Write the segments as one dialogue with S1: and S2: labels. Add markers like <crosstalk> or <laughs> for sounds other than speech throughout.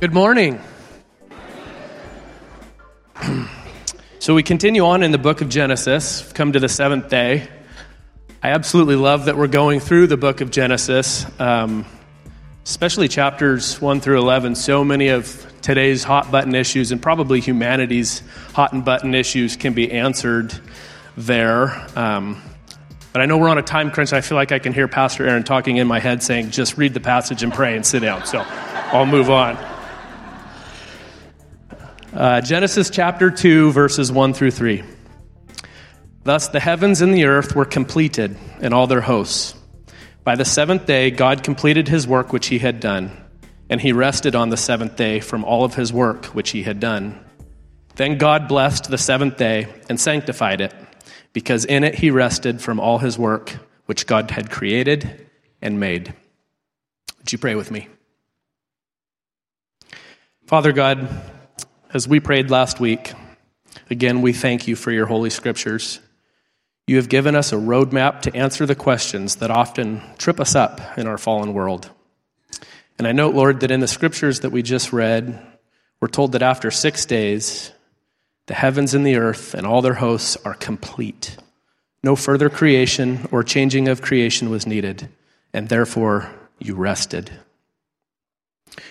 S1: Good morning. <clears throat> so we continue on in the book of Genesis, We've come to the seventh day. I absolutely love that we're going through the book of Genesis, um, especially chapters 1 through 11. So many of today's hot button issues and probably humanity's hot and button issues can be answered there. Um, but I know we're on a time crunch. I feel like I can hear Pastor Aaron talking in my head saying, just read the passage and pray and sit down. So I'll move on. Uh, Genesis chapter 2, verses 1 through 3. Thus the heavens and the earth were completed, and all their hosts. By the seventh day, God completed his work which he had done, and he rested on the seventh day from all of his work which he had done. Then God blessed the seventh day and sanctified it, because in it he rested from all his work which God had created and made. Would you pray with me? Father God, as we prayed last week, again, we thank you for your holy scriptures. You have given us a roadmap to answer the questions that often trip us up in our fallen world. And I note, Lord, that in the scriptures that we just read, we're told that after six days, the heavens and the earth and all their hosts are complete. No further creation or changing of creation was needed, and therefore you rested.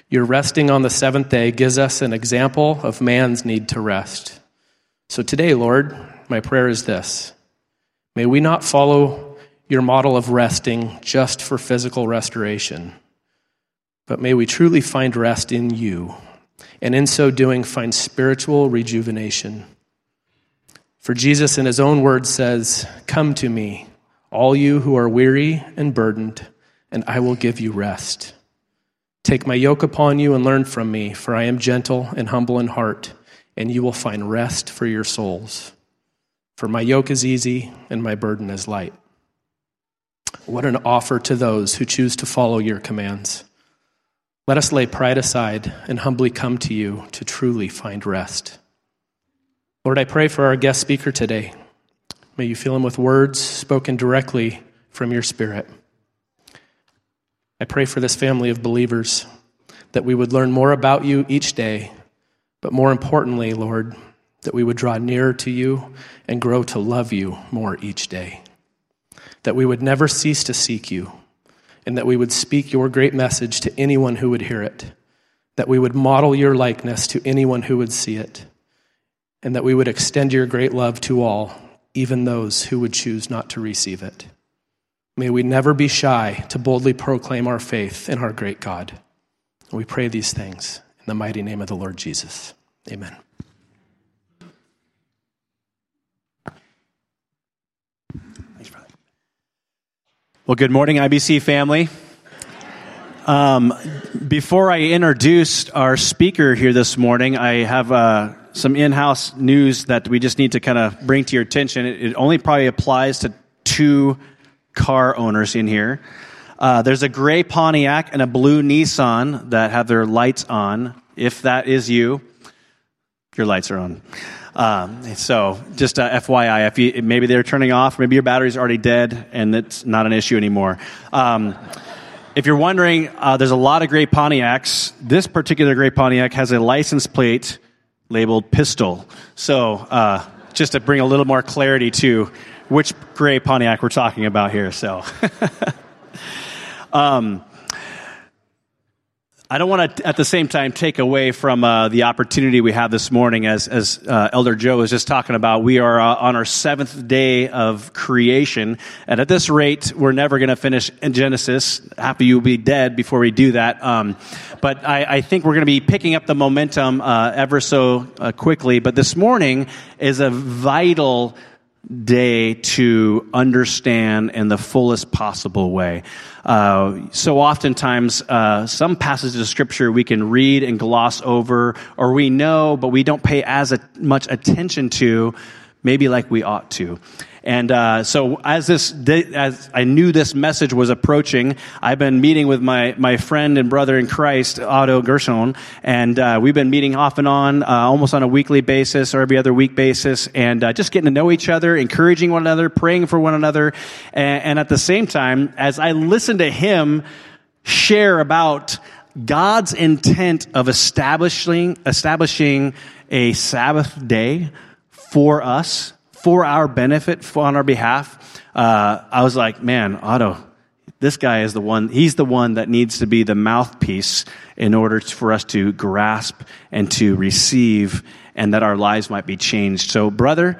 S1: Your resting on the seventh day gives us an example of man's need to rest. So today, Lord, my prayer is this May we not follow your model of resting just for physical restoration, but may we truly find rest in you, and in so doing, find spiritual rejuvenation. For Jesus, in his own words, says, Come to me, all you who are weary and burdened, and I will give you rest. Take my yoke upon you and learn from me, for I am gentle and humble in heart, and you will find rest for your souls. For my yoke is easy and my burden is light. What an offer to those who choose to follow your commands. Let us lay pride aside and humbly come to you to truly find rest. Lord, I pray for our guest speaker today. May you fill him with words spoken directly from your Spirit. I pray for this family of believers that we would learn more about you each day, but more importantly, Lord, that we would draw nearer to you and grow to love you more each day. That we would never cease to seek you, and that we would speak your great message to anyone who would hear it. That we would model your likeness to anyone who would see it, and that we would extend your great love to all, even those who would choose not to receive it. May we never be shy to boldly proclaim our faith in our great God. We pray these things in the mighty name of the Lord Jesus. Amen.
S2: Thanks, brother. Well, good morning, IBC family. Um, before I introduce our speaker here this morning, I have uh, some in house news that we just need to kind of bring to your attention. It, it only probably applies to two car owners in here. Uh, there's a gray Pontiac and a blue Nissan that have their lights on. If that is you, your lights are on. Um, so just FYI, if you, maybe they're turning off, maybe your battery's already dead and it's not an issue anymore. Um, if you're wondering, uh, there's a lot of gray Pontiacs. This particular gray Pontiac has a license plate labeled pistol. So uh, just to bring a little more clarity to which gray Pontiac we're talking about here. So, <laughs> um, I don't want to, at the same time, take away from uh, the opportunity we have this morning, as, as uh, Elder Joe was just talking about. We are uh, on our seventh day of creation, and at this rate, we're never going to finish in Genesis. Happy you'll be dead before we do that. Um, but I, I, think we're going to be picking up the momentum uh, ever so uh, quickly. But this morning is a vital day to understand in the fullest possible way. Uh, so oftentimes, uh, some passages of scripture we can read and gloss over, or we know, but we don't pay as a, much attention to, maybe like we ought to. And uh, so, as this, as I knew this message was approaching, I've been meeting with my my friend and brother in Christ, Otto Gershon, and uh, we've been meeting off and on, uh, almost on a weekly basis or every other week basis, and uh, just getting to know each other, encouraging one another, praying for one another, and, and at the same time, as I listen to him share about God's intent of establishing, establishing a Sabbath day for us, for our benefit, for, on our behalf, uh, I was like, man, Otto, this guy is the one, he's the one that needs to be the mouthpiece in order for us to grasp and to receive and that our lives might be changed. So, brother,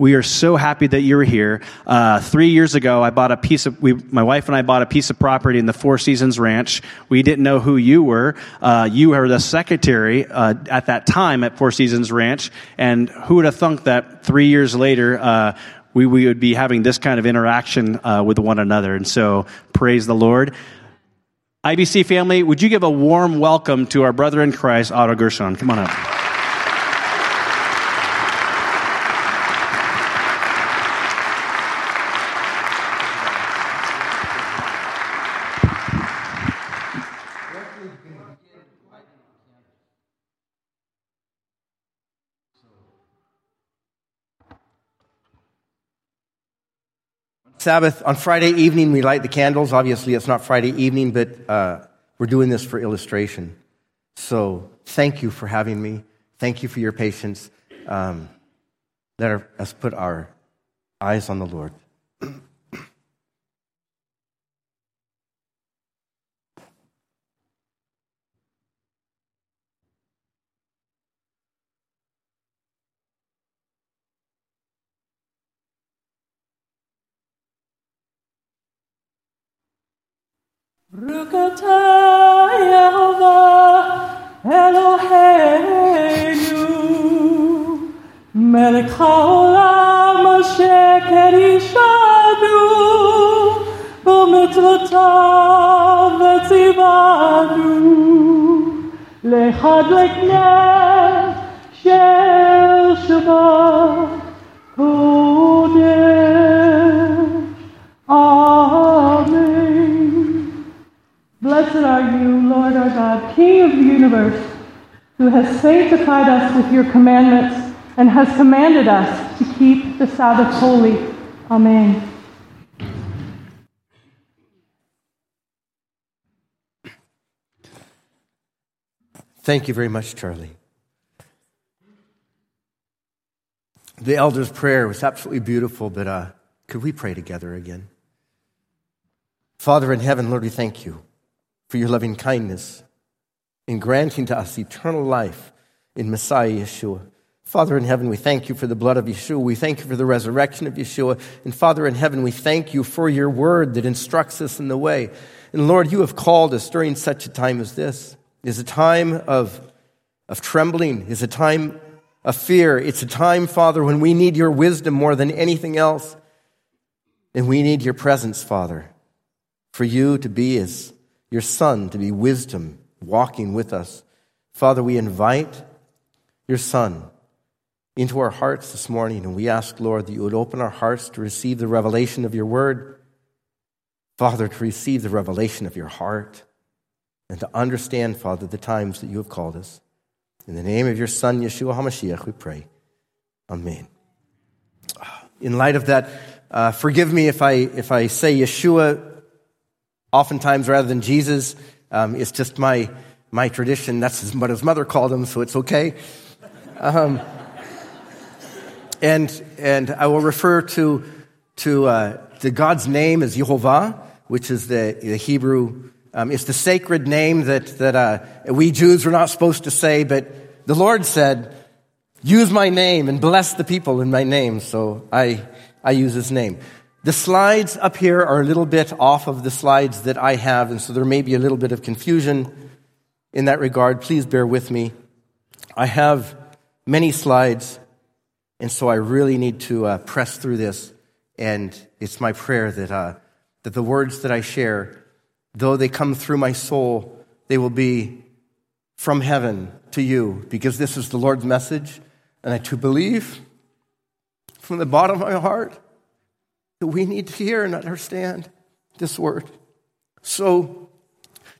S2: we are so happy that you're here. Uh, three years ago, I bought a piece of, we, my wife and I bought a piece of property in the Four Seasons Ranch. We didn't know who you were. Uh, you were the secretary uh, at that time at Four Seasons Ranch. And who would have thunk that three years later, uh, we, we would be having this kind of interaction uh, with one another. And so, praise the Lord. IBC family, would you give a warm welcome to our brother in Christ, Otto Gershon? Come on up.
S3: Sabbath, on Friday evening, we light the candles. Obviously, it's not Friday evening, but uh, we're doing this for illustration. So, thank you for having me. Thank you for your patience. Um, let us put our eyes on the Lord. <clears throat>
S4: Lehadlek ner are you, Lord our God, King of the universe, who has sanctified us with your commandments and has commanded us to keep the Sabbath holy. Amen.
S3: Thank you very much, Charlie. The elder's prayer was absolutely beautiful, but uh, could we pray together again? Father in heaven, Lord, we thank you for your loving kindness in granting to us eternal life in Messiah Yeshua. Father in heaven, we thank you for the blood of Yeshua. We thank you for the resurrection of Yeshua. And Father in heaven, we thank you for your word that instructs us in the way. And Lord, you have called us during such a time as this. It is a time of, of trembling, it is a time of fear. It's a time, Father, when we need your wisdom more than anything else. And we need your presence, Father, for you to be as your Son to be wisdom walking with us. Father, we invite your Son into our hearts this morning, and we ask, Lord, that you would open our hearts to receive the revelation of your word. Father, to receive the revelation of your heart and to understand, Father, the times that you have called us. In the name of your Son, Yeshua HaMashiach, we pray. Amen. In light of that, uh, forgive me if I, if I say Yeshua Oftentimes, rather than Jesus, um, it's just my, my tradition. That's what his mother called him, so it's okay. Um, and, and I will refer to, to, uh, to God's name as Yehovah, which is the, the Hebrew, um, it's the sacred name that, that uh, we Jews are not supposed to say, but the Lord said, use my name and bless the people in my name. So I, I use his name. The slides up here are a little bit off of the slides that I have, and so there may be a little bit of confusion in that regard. Please bear with me. I have many slides, and so I really need to uh, press through this. And it's my prayer that, uh, that the words that I share, though they come through my soul, they will be from heaven to you, because this is the Lord's message, and I to believe from the bottom of my heart that we need to hear and understand this word. So,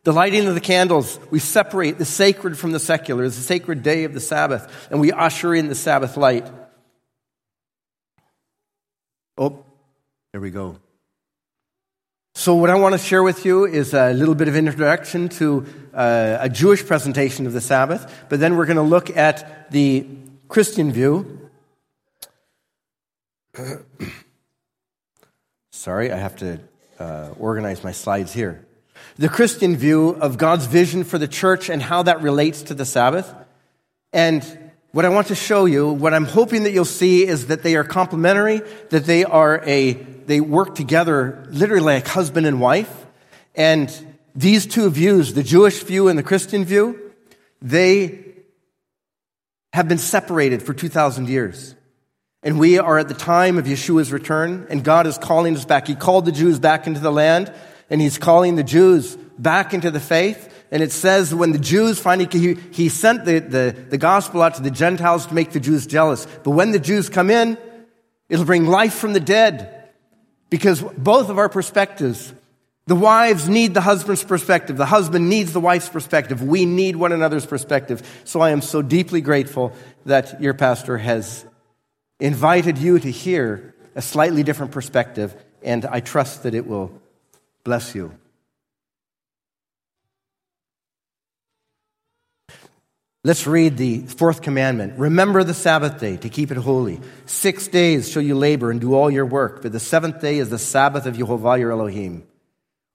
S3: the lighting of the candles, we separate the sacred from the secular. It's the sacred day of the Sabbath, and we usher in the Sabbath light. Oh, there we go. So, what I want to share with you is a little bit of introduction to uh, a Jewish presentation of the Sabbath, but then we're going to look at the Christian view. <clears throat> Sorry, I have to uh, organize my slides here. The Christian view of God's vision for the church and how that relates to the Sabbath. And what I want to show you, what I'm hoping that you'll see is that they are complementary, that they are a, they work together literally like husband and wife. And these two views, the Jewish view and the Christian view, they have been separated for 2,000 years. And we are at the time of Yeshua's return, and God is calling us back. He called the Jews back into the land, and He's calling the Jews back into the faith. And it says when the Jews finally, he, he sent the, the, the gospel out to the Gentiles to make the Jews jealous. But when the Jews come in, it'll bring life from the dead. Because both of our perspectives, the wives need the husband's perspective. The husband needs the wife's perspective. We need one another's perspective. So I am so deeply grateful that your pastor has invited you to hear a slightly different perspective, and I trust that it will bless you. Let's read the fourth commandment. Remember the Sabbath day to keep it holy. Six days shall you labor and do all your work, but the seventh day is the Sabbath of Jehovah your Elohim.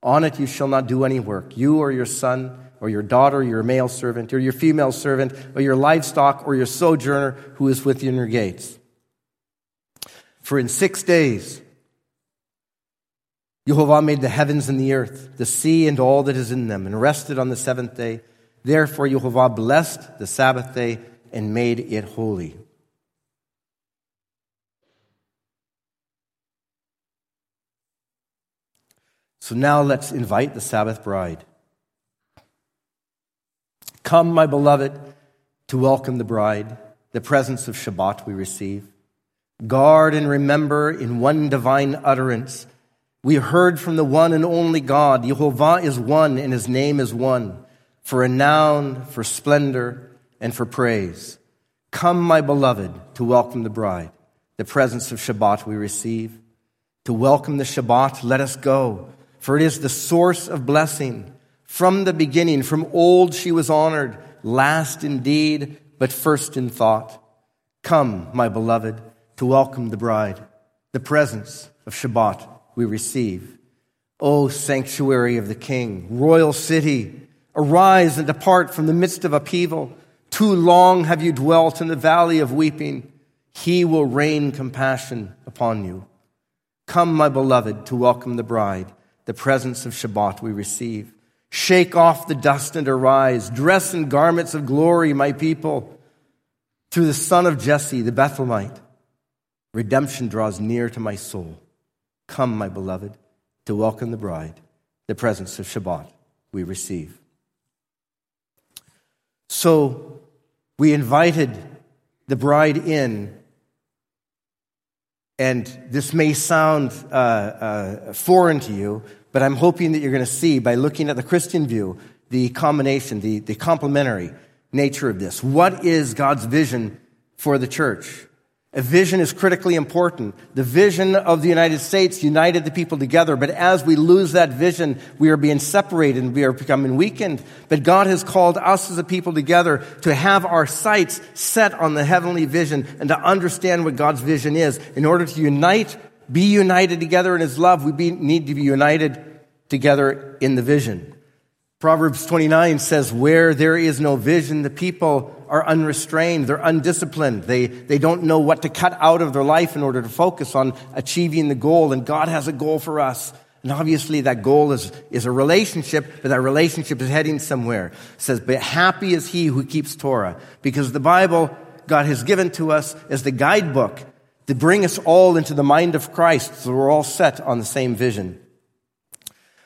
S3: On it you shall not do any work, you or your son, or your daughter, or your male servant, or your female servant, or your livestock, or your sojourner who is within your gates. For in six days Jehovah made the heavens and the earth, the sea and all that is in them, and rested on the seventh day. Therefore Jehovah blessed the Sabbath day and made it holy. So now let's invite the Sabbath bride. Come, my beloved, to welcome the bride, the presence of Shabbat we receive. Guard and remember in one divine utterance. We heard from the one and only God. Jehovah is one and his name is one. For renown, for splendor, and for praise. Come, my beloved, to welcome the bride, the presence of Shabbat we receive. To welcome the Shabbat, let us go, for it is the source of blessing. From the beginning, from old she was honored, last indeed, but first in thought. Come, my beloved, to welcome the bride, the presence of Shabbat we receive. O sanctuary of the King, royal city, arise and depart from the midst of upheaval. Too long have you dwelt in the valley of weeping. He will rain compassion upon you. Come, my beloved, to welcome the bride, the presence of Shabbat we receive. Shake off the dust and arise. Dress in garments of glory, my people. Through the son of Jesse, the Bethlehemite, Redemption draws near to my soul. Come, my beloved, to welcome the bride, the presence of Shabbat we receive. So we invited the bride in, and this may sound uh, uh, foreign to you, but I'm hoping that you're going to see by looking at the Christian view the combination, the, the complementary nature of this. What is God's vision for the church? A vision is critically important. The vision of the United States united the people together, but as we lose that vision, we are being separated and we are becoming weakened. But God has called us as a people together to have our sights set on the heavenly vision and to understand what God's vision is. In order to unite, be united together in His love, we be, need to be united together in the vision. Proverbs 29 says, Where there is no vision, the people are unrestrained, they're undisciplined, they, they don't know what to cut out of their life in order to focus on achieving the goal. And God has a goal for us. And obviously that goal is, is a relationship, but that relationship is heading somewhere. It says, But happy is he who keeps Torah. Because the Bible God has given to us as the guidebook to bring us all into the mind of Christ so we're all set on the same vision.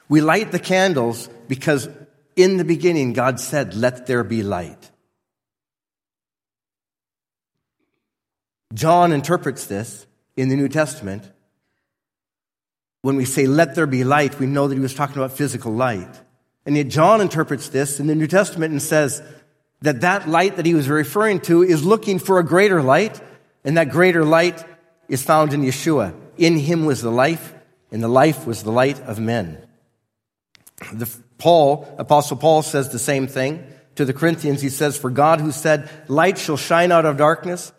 S3: We light the candles because in the beginning God said, Let there be light. John interprets this in the New Testament. When we say, Let there be light, we know that he was talking about physical light. And yet John interprets this in the New Testament and says that that light that he was referring to is looking for a greater light, and that greater light is found in Yeshua. In him was the life, and the life was the light of men. The, Paul, Apostle Paul says the same thing to the Corinthians. He says, For God who said, Light shall shine out of darkness,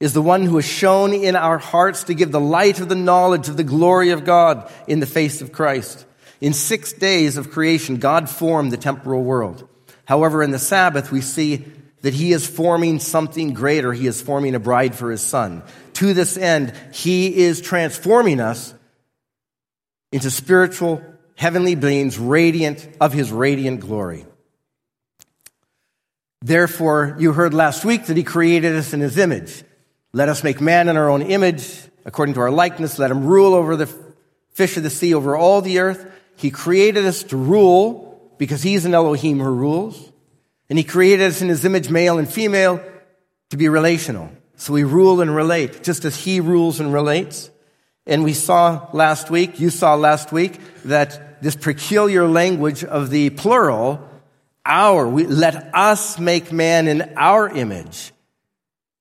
S3: is the one who has shown in our hearts to give the light of the knowledge of the glory of God in the face of Christ. In six days of creation, God formed the temporal world. However, in the Sabbath, we see that he is forming something greater. He is forming a bride for his son. To this end, he is transforming us into spiritual heavenly beings radiant of his radiant glory. Therefore, you heard last week that he created us in his image. Let us make man in our own image, according to our likeness. Let him rule over the fish of the sea, over all the earth. He created us to rule because he's an Elohim who rules. And he created us in his image, male and female, to be relational. So we rule and relate, just as he rules and relates. And we saw last week, you saw last week, that this peculiar language of the plural, our, we, let us make man in our image,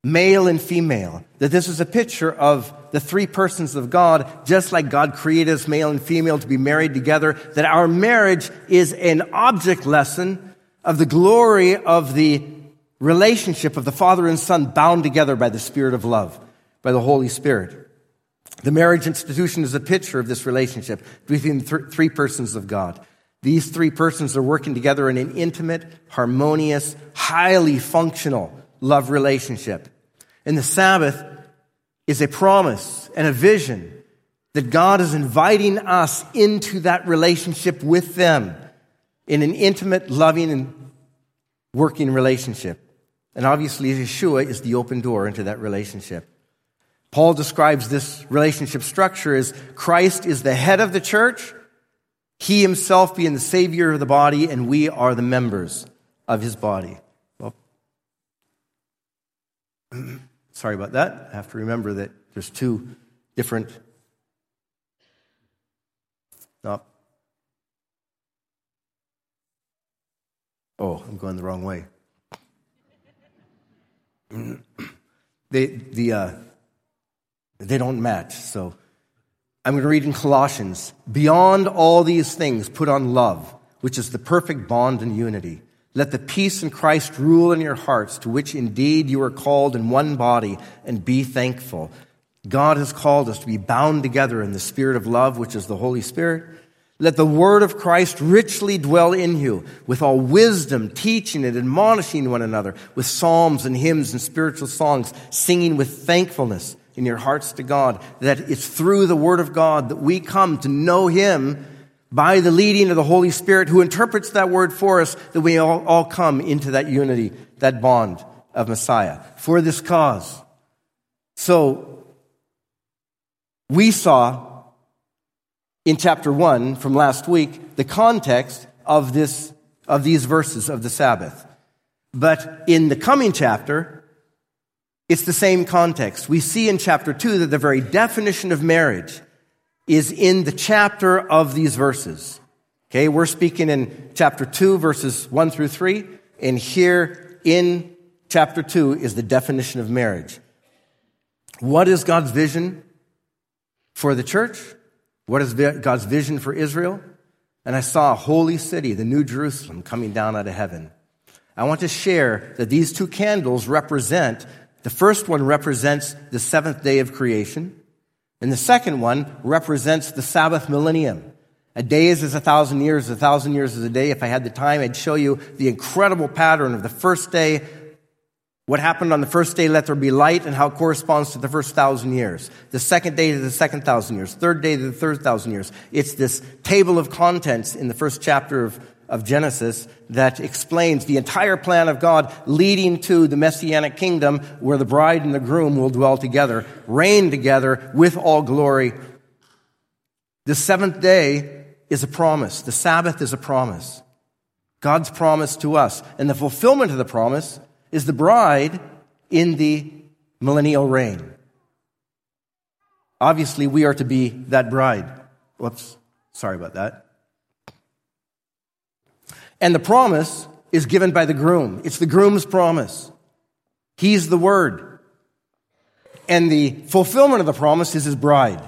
S3: male and female. That this is a picture of the three persons of God, just like God created us male and female to be married together, that our marriage is an object lesson of the glory of the relationship of the Father and Son bound together by the Spirit of love, by the Holy Spirit. The marriage institution is a picture of this relationship between th- three persons of God. These three persons are working together in an intimate, harmonious, highly functional love relationship. And the Sabbath is a promise and a vision that God is inviting us into that relationship with them in an intimate, loving, and working relationship. And obviously, Yeshua is the open door into that relationship. Paul describes this relationship structure as Christ is the head of the church, he himself being the savior of the body, and we are the members of his body. <clears throat> Sorry about that. I have to remember that there's two different. Oh. Oh, I'm going the wrong way. <clears throat> they, the uh, they don't match. So I'm going to read in Colossians Beyond all these things, put on love, which is the perfect bond and unity. Let the peace in Christ rule in your hearts, to which indeed you are called in one body, and be thankful. God has called us to be bound together in the spirit of love, which is the Holy Spirit. Let the word of Christ richly dwell in you, with all wisdom, teaching and admonishing one another, with psalms and hymns and spiritual songs, singing with thankfulness in your hearts to God, that it's through the Word of God that we come to know Him by the leading of the Holy Spirit who interprets that Word for us, that we all, all come into that unity, that bond of Messiah for this cause. So, we saw in chapter one from last week the context of this, of these verses of the Sabbath. But in the coming chapter, it's the same context. We see in chapter 2 that the very definition of marriage is in the chapter of these verses. Okay, we're speaking in chapter 2, verses 1 through 3, and here in chapter 2 is the definition of marriage. What is God's vision for the church? What is God's vision for Israel? And I saw a holy city, the New Jerusalem, coming down out of heaven. I want to share that these two candles represent the first one represents the seventh day of creation, and the second one represents the Sabbath millennium. A day is as a thousand years, a thousand years is a day. If I had the time, I'd show you the incredible pattern of the first day, what happened on the first day, let there be light, and how it corresponds to the first thousand years. The second day to the second thousand years. Third day to the third thousand years. It's this table of contents in the first chapter of of Genesis that explains the entire plan of God leading to the messianic kingdom where the bride and the groom will dwell together, reign together with all glory. The seventh day is a promise. The Sabbath is a promise. God's promise to us. And the fulfillment of the promise is the bride in the millennial reign. Obviously, we are to be that bride. Whoops. Sorry about that. And the promise is given by the groom. It's the groom's promise. He's the word. And the fulfillment of the promise is his bride.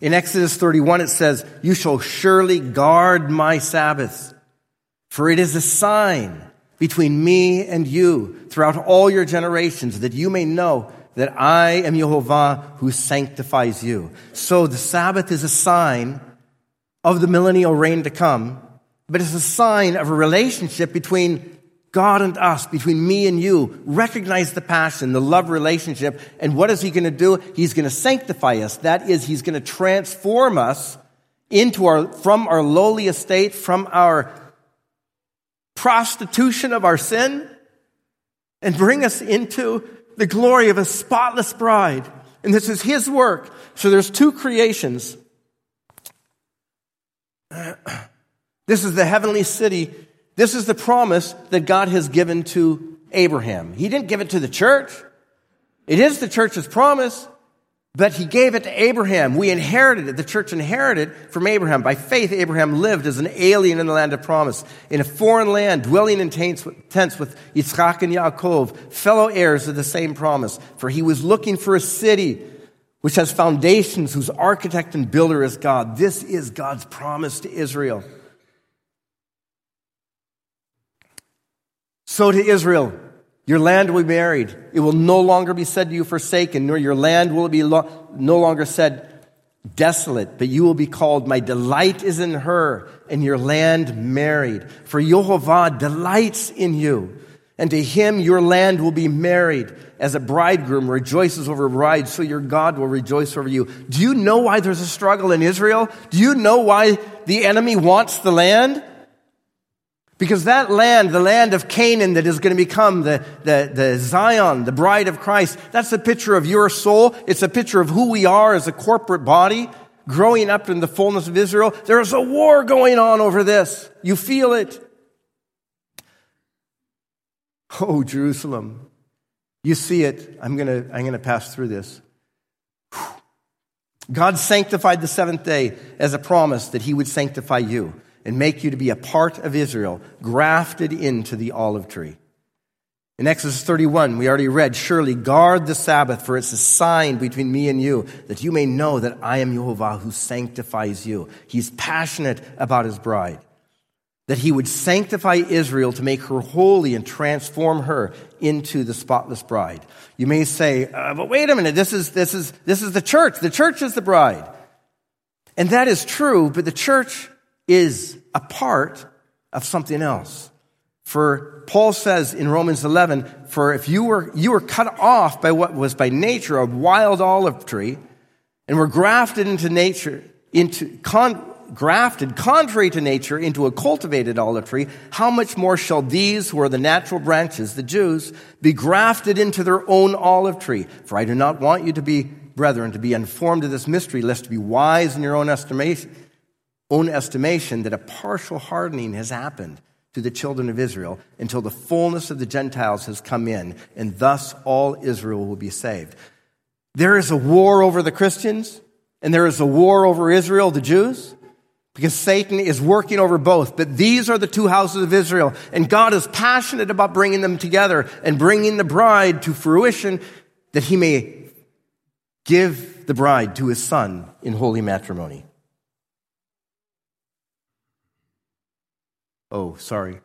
S3: In Exodus 31, it says, You shall surely guard my Sabbaths, for it is a sign between me and you throughout all your generations, that you may know that I am Jehovah who sanctifies you. So the Sabbath is a sign of the millennial reign to come, but it's a sign of a relationship between God and us, between me and you. Recognize the passion, the love relationship. And what is He going to do? He's going to sanctify us. That is, He's going to transform us into our, from our lowly estate, from our prostitution of our sin, and bring us into the glory of a spotless bride. And this is his work. So there's two creations. <clears throat> This is the heavenly city. This is the promise that God has given to Abraham. He didn't give it to the church. It is the church's promise. But he gave it to Abraham. We inherited it. The church inherited from Abraham. By faith, Abraham lived as an alien in the land of promise, in a foreign land, dwelling in tents with Yitzchak and Yaakov, fellow heirs of the same promise. For he was looking for a city which has foundations, whose architect and builder is God. This is God's promise to Israel. So to Israel, your land will be buried. It will no longer be said to you forsaken, nor your land will be lo- no longer said desolate, but you will be called, my delight is in her, and your land married. For Jehovah delights in you, and to him your land will be married. As a bridegroom rejoices over a bride, so your God will rejoice over you. Do you know why there's a struggle in Israel? Do you know why the enemy wants the land? Because that land, the land of Canaan that is going to become the, the, the Zion, the bride of Christ, that's a picture of your soul. It's a picture of who we are as a corporate body growing up in the fullness of Israel. There's a war going on over this. You feel it. Oh, Jerusalem. You see it. I'm going to, I'm going to pass through this. God sanctified the seventh day as a promise that he would sanctify you and make you to be a part of Israel, grafted into the olive tree. In Exodus 31, we already read, Surely guard the Sabbath, for it's a sign between me and you, that you may know that I am Jehovah who sanctifies you. He's passionate about his bride. That he would sanctify Israel to make her holy and transform her into the spotless bride. You may say, uh, but wait a minute, this is, this, is, this is the church. The church is the bride. And that is true, but the church is a part of something else. For Paul says in Romans 11, for if you were, you were cut off by what was by nature a wild olive tree and were grafted into nature, into, con, grafted contrary to nature into a cultivated olive tree, how much more shall these who are the natural branches, the Jews, be grafted into their own olive tree? For I do not want you to be, brethren, to be informed of this mystery, lest be wise in your own estimation own estimation that a partial hardening has happened to the children of Israel until the fullness of the Gentiles has come in, and thus all Israel will be saved. There is a war over the Christians, and there is a war over Israel, the Jews, because Satan is working over both. But these are the two houses of Israel, and God is passionate about bringing them together and bringing the bride to fruition that he may give the bride to his son in holy matrimony. Oh, sorry.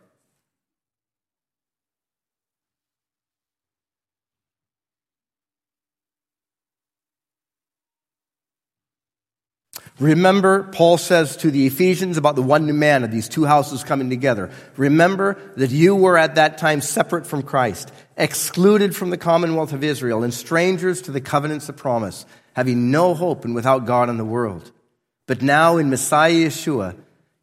S3: Remember, Paul says to the Ephesians about the one new man of these two houses coming together. Remember that you were at that time separate from Christ, excluded from the commonwealth of Israel, and strangers to the covenants of promise, having no hope and without God in the world. But now in Messiah Yeshua,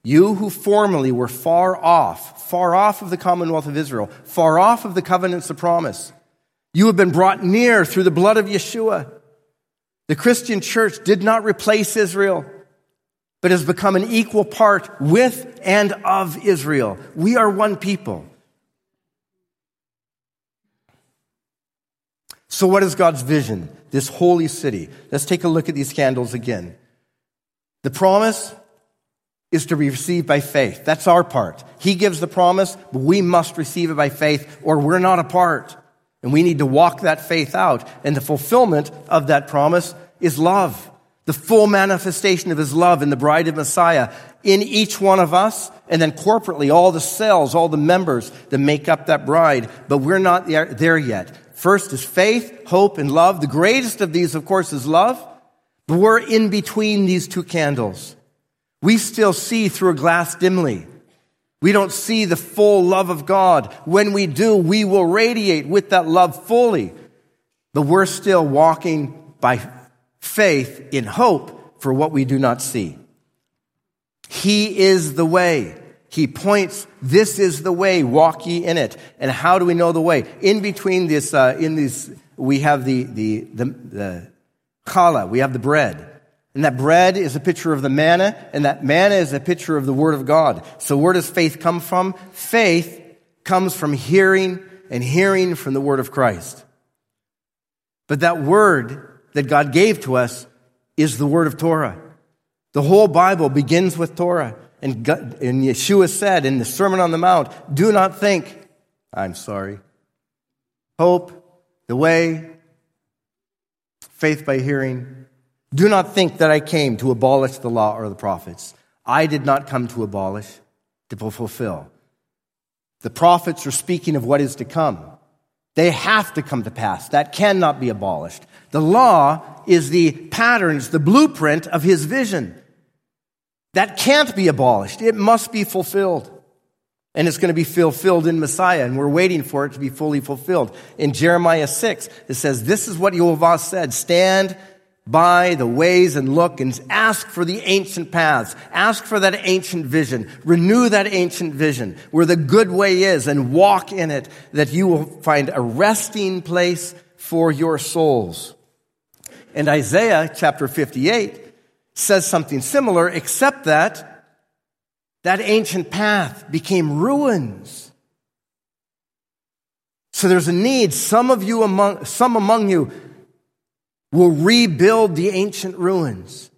S3: you who formerly were far off, far off of the commonwealth of Israel, far off of the covenants of promise, you have been brought near through the blood of Yeshua. The Christian church did not replace Israel, but has become an equal part with and of Israel. We are one people. So, what is God's vision? This holy city. Let's take a look at these candles again. The promise is to be received by faith. That's our part. He gives the promise, but we must receive it by faith or we're not a part. And we need to walk that faith out. And the fulfillment of that promise is love. the full manifestation of his love in the bride of Messiah in each one of us, and then corporately, all the cells, all the members that make up that bride. But we're not there yet. First is faith, hope, and love. The greatest of these, of course, is love. But we're in between these two candles. We still see through a glass dimly. We don't see the full love of God. When we do, we will radiate with that love fully. But we're still walking by faith in hope for what we do not see. He is the way. He points, this is the way, walk ye in it. And how do we know the way? In between this, uh, in this, we have the, the, the, the challah, we have the bread. And that bread is a picture of the manna, and that manna is a picture of the Word of God. So where does faith come from? Faith comes from hearing and hearing from the Word of Christ. But that Word that God gave to us is the Word of Torah. The whole Bible begins with Torah. And, God, and Yeshua said in the Sermon on the Mount, do not think, I'm sorry, hope, the way, faith by hearing, do not think that I came to abolish the law or the prophets. I did not come to abolish, to fulfill. The prophets are speaking of what is to come. They have to come to pass. That cannot be abolished. The law is the patterns, the blueprint of his vision. That can't be abolished. It must be fulfilled. And it's going to be fulfilled in Messiah, and we're waiting for it to be fully fulfilled. In Jeremiah 6, it says, This is what Yehovah said Stand by the ways and look and ask for the ancient paths. Ask for that ancient vision. Renew that ancient vision where the good way is and walk in it that you will find a resting place for your souls. And Isaiah chapter 58 says something similar, except that that ancient path became ruins. So there's a need. Some of you among, some among you will rebuild the ancient ruins,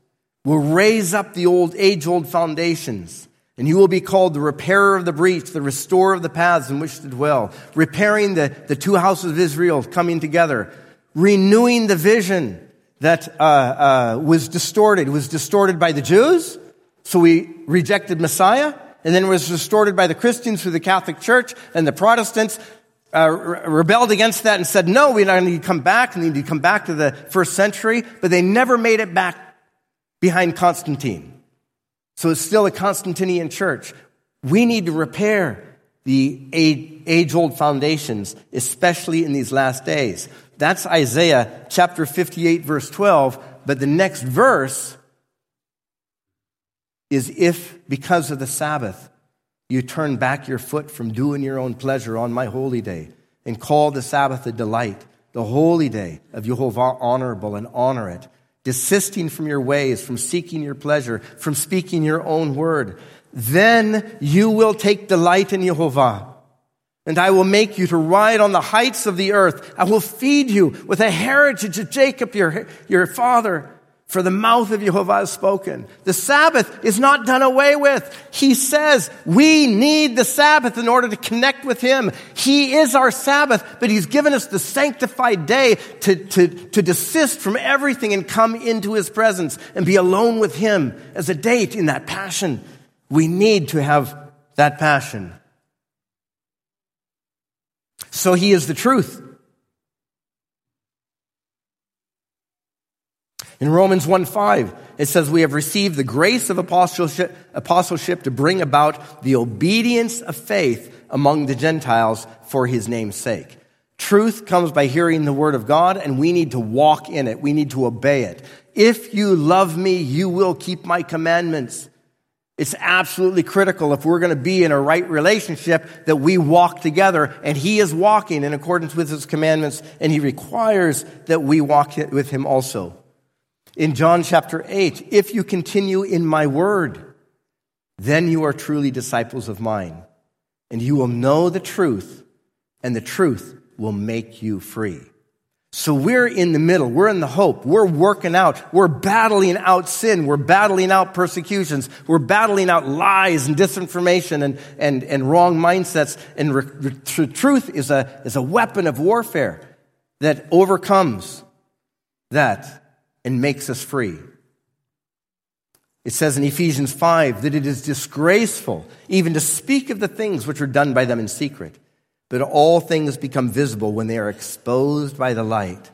S3: will raise up the old, age old foundations. And you will be called the repairer of the breach, the restorer of the paths in which to dwell, repairing the, the two houses of Israel coming together, renewing the vision that uh, uh, was distorted. It was distorted by the Jews, so we rejected Messiah, and then it was distorted by the Christians through the Catholic Church and the Protestants uh, rebelled against that and said, no, we need to come back, we need to come back to the first century, but they never made it back behind Constantine. So it's still a Constantinian church. We need to repair the age old foundations, especially in these last days. That's Isaiah chapter 58, verse 12. But the next verse is if, because of the Sabbath, you turn back your foot from doing your own pleasure on my holy day and call the Sabbath a delight, the holy day of Jehovah honorable and honor it, desisting from your ways, from seeking your pleasure, from speaking your own word, then you will take delight in Jehovah. And I will make you to ride on the heights of the earth. I will feed you with a heritage of Jacob, your, your father for the mouth of Jehovah has spoken. The Sabbath is not done away with. He says we need the Sabbath in order to connect with Him. He is our Sabbath, but He's given us the sanctified day to, to, to desist from everything and come into His presence and be alone with Him as a date in that passion. We need to have that passion. So He is the truth. In Romans 1 5, it says, We have received the grace of apostleship, apostleship to bring about the obedience of faith among the Gentiles for his name's sake. Truth comes by hearing the word of God, and we need to walk in it. We need to obey it. If you love me, you will keep my commandments. It's absolutely critical if we're going to be in a right relationship that we walk together and he is walking in accordance with his commandments and he requires that we walk with him also. In John chapter 8, if you continue in my word, then you are truly disciples of mine, and you will know the truth, and the truth will make you free. So we're in the middle. We're in the hope. We're working out. We're battling out sin. We're battling out persecutions. We're battling out lies and disinformation and, and, and wrong mindsets. And re- re- truth is a, is a weapon of warfare that overcomes that and makes us free. It says in Ephesians 5 that it is disgraceful even to speak of the things which are done by them in secret. But all things become visible when they are exposed by the light.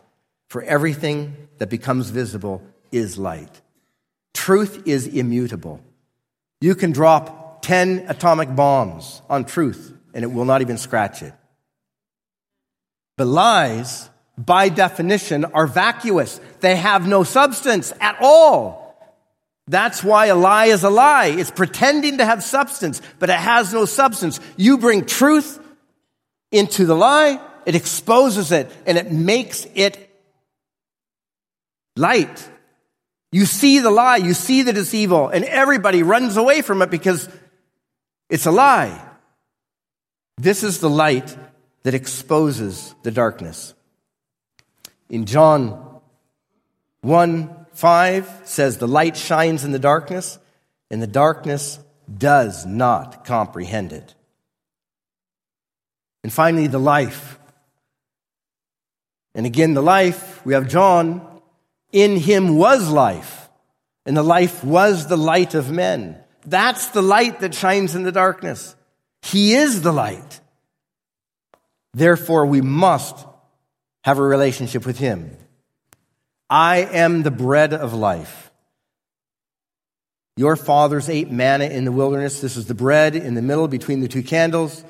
S3: For everything that becomes visible is light. Truth is immutable. You can drop 10 atomic bombs on truth and it will not even scratch it. But lies, by definition, are vacuous. They have no substance at all. That's why a lie is a lie. It's pretending to have substance, but it has no substance. You bring truth into the lie, it exposes it, and it makes it light. You see the lie, you see that it's evil, and everybody runs away from it because it's a lie. This is the light that exposes the darkness. In John 1 5 says, The light shines in the darkness, and the darkness does not comprehend it. And finally, the life. And again, the life, we have John, in him was life, and the life was the light of men. That's the light that shines in the darkness. He is the light. Therefore, we must have a relationship with him. I am the bread of life. Your fathers ate manna in the wilderness. This is the bread in the middle between the two candles.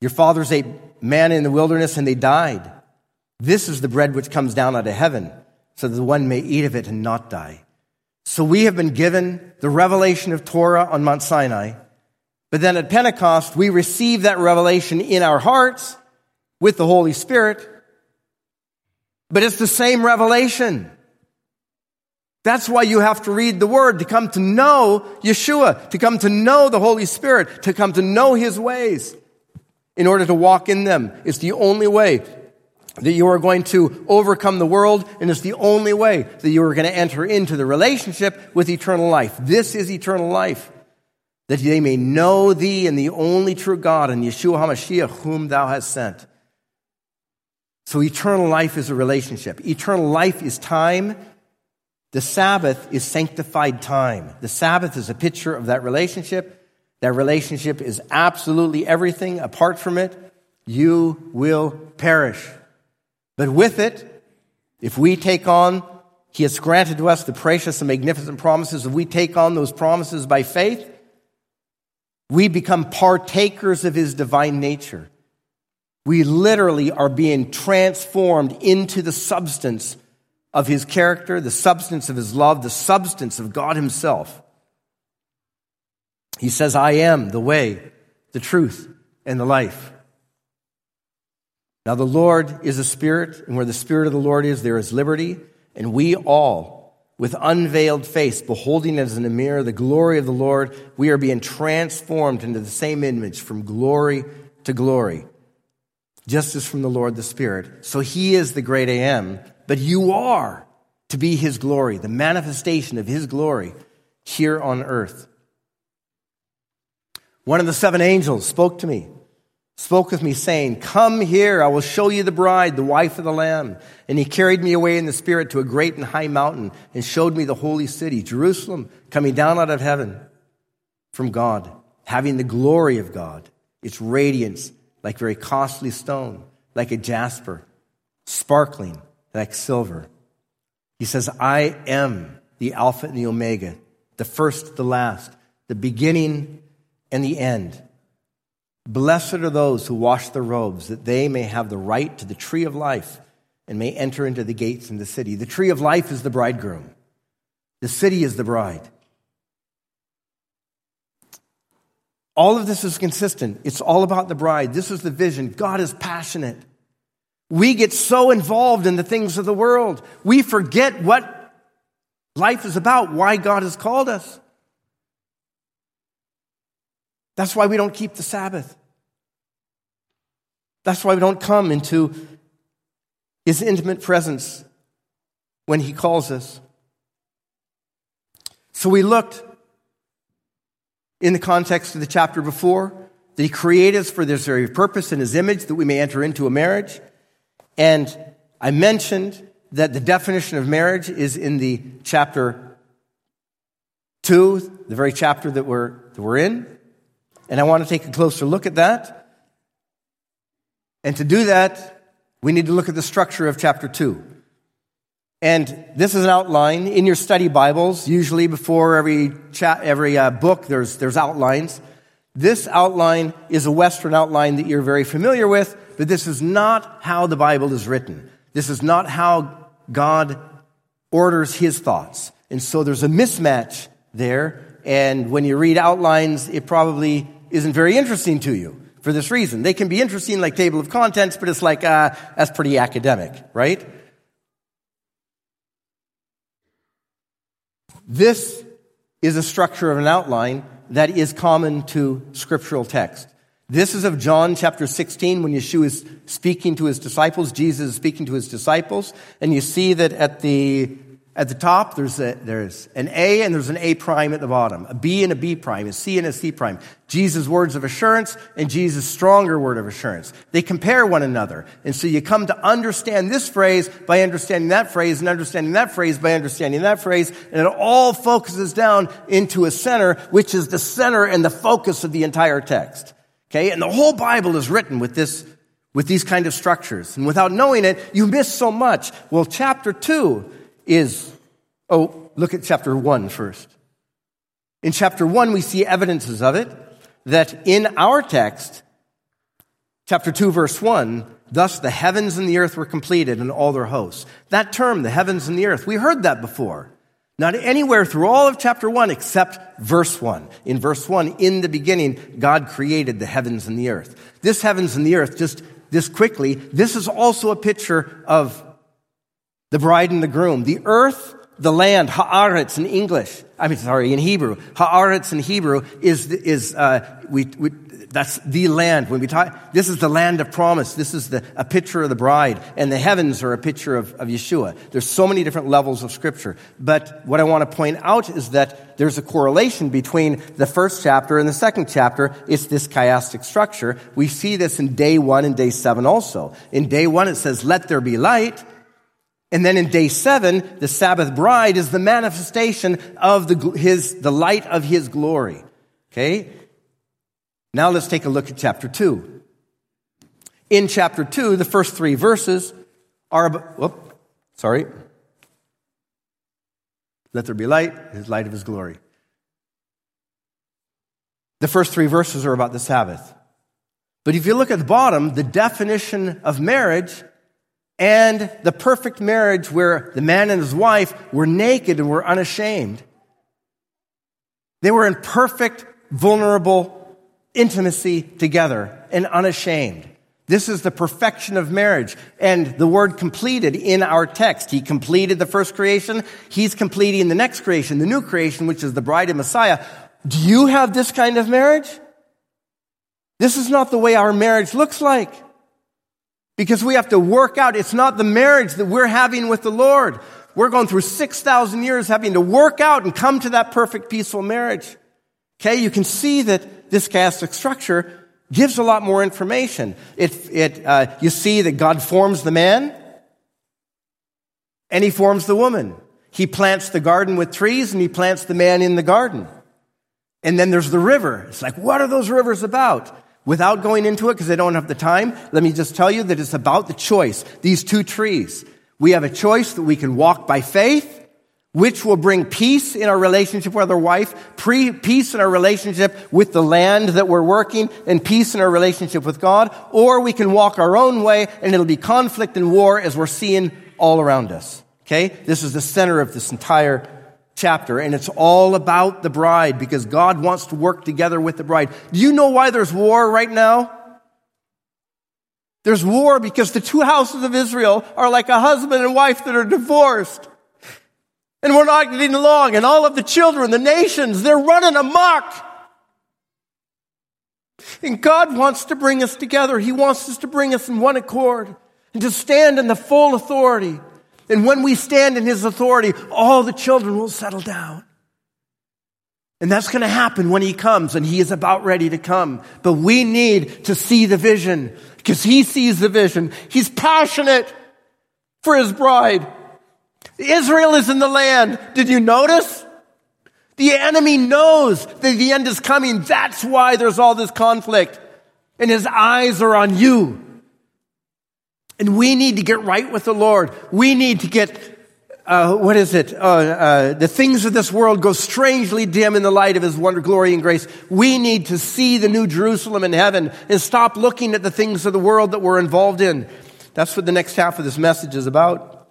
S3: Your fathers ate manna in the wilderness and they died. This is the bread which comes down out of heaven, so that the one may eat of it and not die. So we have been given the revelation of Torah on Mount Sinai. But then at Pentecost, we receive that revelation in our hearts with the Holy Spirit. But it's the same revelation. That's why you have to read the Word to come to know Yeshua, to come to know the Holy Spirit, to come to know His ways in order to walk in them. It's the only way that you are going to overcome the world, and it's the only way that you are going to enter into the relationship with eternal life. This is eternal life, that they may know thee and the only true God and Yeshua HaMashiach, whom thou hast sent. So eternal life is a relationship. Eternal life is time. The Sabbath is sanctified time. The Sabbath is a picture of that relationship. That relationship is absolutely everything. Apart from it, you will perish. But with it, if we take on, He has granted to us the precious and magnificent promises. If we take on those promises by faith, we become partakers of His divine nature. We literally are being transformed into the substance of his character, the substance of his love, the substance of God himself. He says, I am the way, the truth, and the life. Now, the Lord is a spirit, and where the spirit of the Lord is, there is liberty, and we all, with unveiled face, beholding as in a mirror the glory of the Lord, we are being transformed into the same image from glory to glory just as from the Lord the Spirit. So he is the great I am, but you are to be his glory, the manifestation of his glory here on earth. One of the seven angels spoke to me, spoke with me, saying, Come here, I will show you the bride, the wife of the Lamb. And he carried me away in the Spirit to a great and high mountain and showed me the holy city, Jerusalem, coming down out of heaven from God, having the glory of God, its radiance like very costly stone, like a jasper, sparkling like silver. He says, I am the Alpha and the Omega, the first, the last, the beginning and the end. Blessed are those who wash their robes, that they may have the right to the tree of life and may enter into the gates in the city. The tree of life is the bridegroom. The city is the bride. All of this is consistent. It's all about the bride. This is the vision. God is passionate. We get so involved in the things of the world. We forget what life is about, why God has called us. That's why we don't keep the Sabbath. That's why we don't come into his intimate presence when he calls us. So we looked in the context of the chapter before, that he created us for this very purpose in his image, that we may enter into a marriage. And I mentioned that the definition of marriage is in the chapter 2, the very chapter that we're, that we're in. And I want to take a closer look at that. And to do that, we need to look at the structure of chapter 2. And this is an outline in your study Bibles. Usually before every chat, every uh, book, there's, there's outlines. This outline is a Western outline that you're very familiar with, but this is not how the Bible is written. This is not how God orders his thoughts. And so there's a mismatch there. And when you read outlines, it probably isn't very interesting to you for this reason. They can be interesting like table of contents, but it's like, uh, that's pretty academic, right? This is a structure of an outline that is common to scriptural text. This is of John chapter 16 when Yeshua is speaking to his disciples. Jesus is speaking to his disciples. And you see that at the at the top, there's, a, there's an A and there's an A prime at the bottom, a B and a B prime, a C and a C prime. Jesus' words of assurance and Jesus' stronger word of assurance. They compare one another. And so you come to understand this phrase by understanding that phrase and understanding that phrase by understanding that phrase. And it all focuses down into a center, which is the center and the focus of the entire text. Okay? And the whole Bible is written with this, with these kind of structures. And without knowing it, you miss so much. Well, chapter two, is, oh, look at chapter 1 first. In chapter 1, we see evidences of it that in our text, chapter 2, verse 1, thus the heavens and the earth were completed and all their hosts. That term, the heavens and the earth, we heard that before. Not anywhere through all of chapter 1 except verse 1. In verse 1, in the beginning, God created the heavens and the earth. This heavens and the earth, just this quickly, this is also a picture of the bride and the groom. The earth, the land, haaretz in English. I mean, sorry, in Hebrew. Haaretz in Hebrew is, is, uh, we, we, that's the land. When we talk, this is the land of promise. This is the, a picture of the bride. And the heavens are a picture of, of Yeshua. There's so many different levels of scripture. But what I want to point out is that there's a correlation between the first chapter and the second chapter. It's this chiastic structure. We see this in day one and day seven also. In day one, it says, let there be light. And then in day seven, the Sabbath bride is the manifestation of the, his, the light of his glory. Okay? Now let's take a look at chapter two. In chapter two, the first three verses are, whoop, sorry. Let there be light, his light of his glory. The first three verses are about the Sabbath. But if you look at the bottom, the definition of marriage and the perfect marriage where the man and his wife were naked and were unashamed. They were in perfect, vulnerable intimacy together and unashamed. This is the perfection of marriage. And the word completed in our text. He completed the first creation. He's completing the next creation, the new creation, which is the bride and Messiah. Do you have this kind of marriage? This is not the way our marriage looks like. Because we have to work out. It's not the marriage that we're having with the Lord. We're going through 6,000 years having to work out and come to that perfect peaceful marriage. Okay, you can see that this chiastic structure gives a lot more information. It, it, uh, you see that God forms the man and he forms the woman. He plants the garden with trees and he plants the man in the garden. And then there's the river. It's like, what are those rivers about? Without going into it, because I don't have the time, let me just tell you that it's about the choice. These two trees. We have a choice that we can walk by faith, which will bring peace in our relationship with our wife, pre- peace in our relationship with the land that we're working, and peace in our relationship with God. Or we can walk our own way, and it'll be conflict and war as we're seeing all around us. Okay? This is the center of this entire chapter, and it's all about the bride because God wants to work together with the bride. Do you know why there's war right now? There's war because the two houses of Israel are like a husband and wife that are divorced. And we're not getting along, and all of the children, the nations, they're running amok. And God wants to bring us together. He wants us to bring us in one accord and to stand in the full authority and when we stand in His authority, all the children will settle down. And that's going to happen when He comes, and He is about ready to come. But we need to see the vision because He sees the vision. He's passionate for His bride. Israel is in the land. Did you notice? The enemy knows that the end is coming. That's why there's all this conflict. And his eyes are on you. And we need to get right with the Lord. We need to get, uh, what is it? Uh, uh, the things of this world go strangely dim in the light of his wonder, glory, and grace. We need to see the new Jerusalem in heaven and stop looking at the things of the world that we're involved in. That's what the next half of this message is about.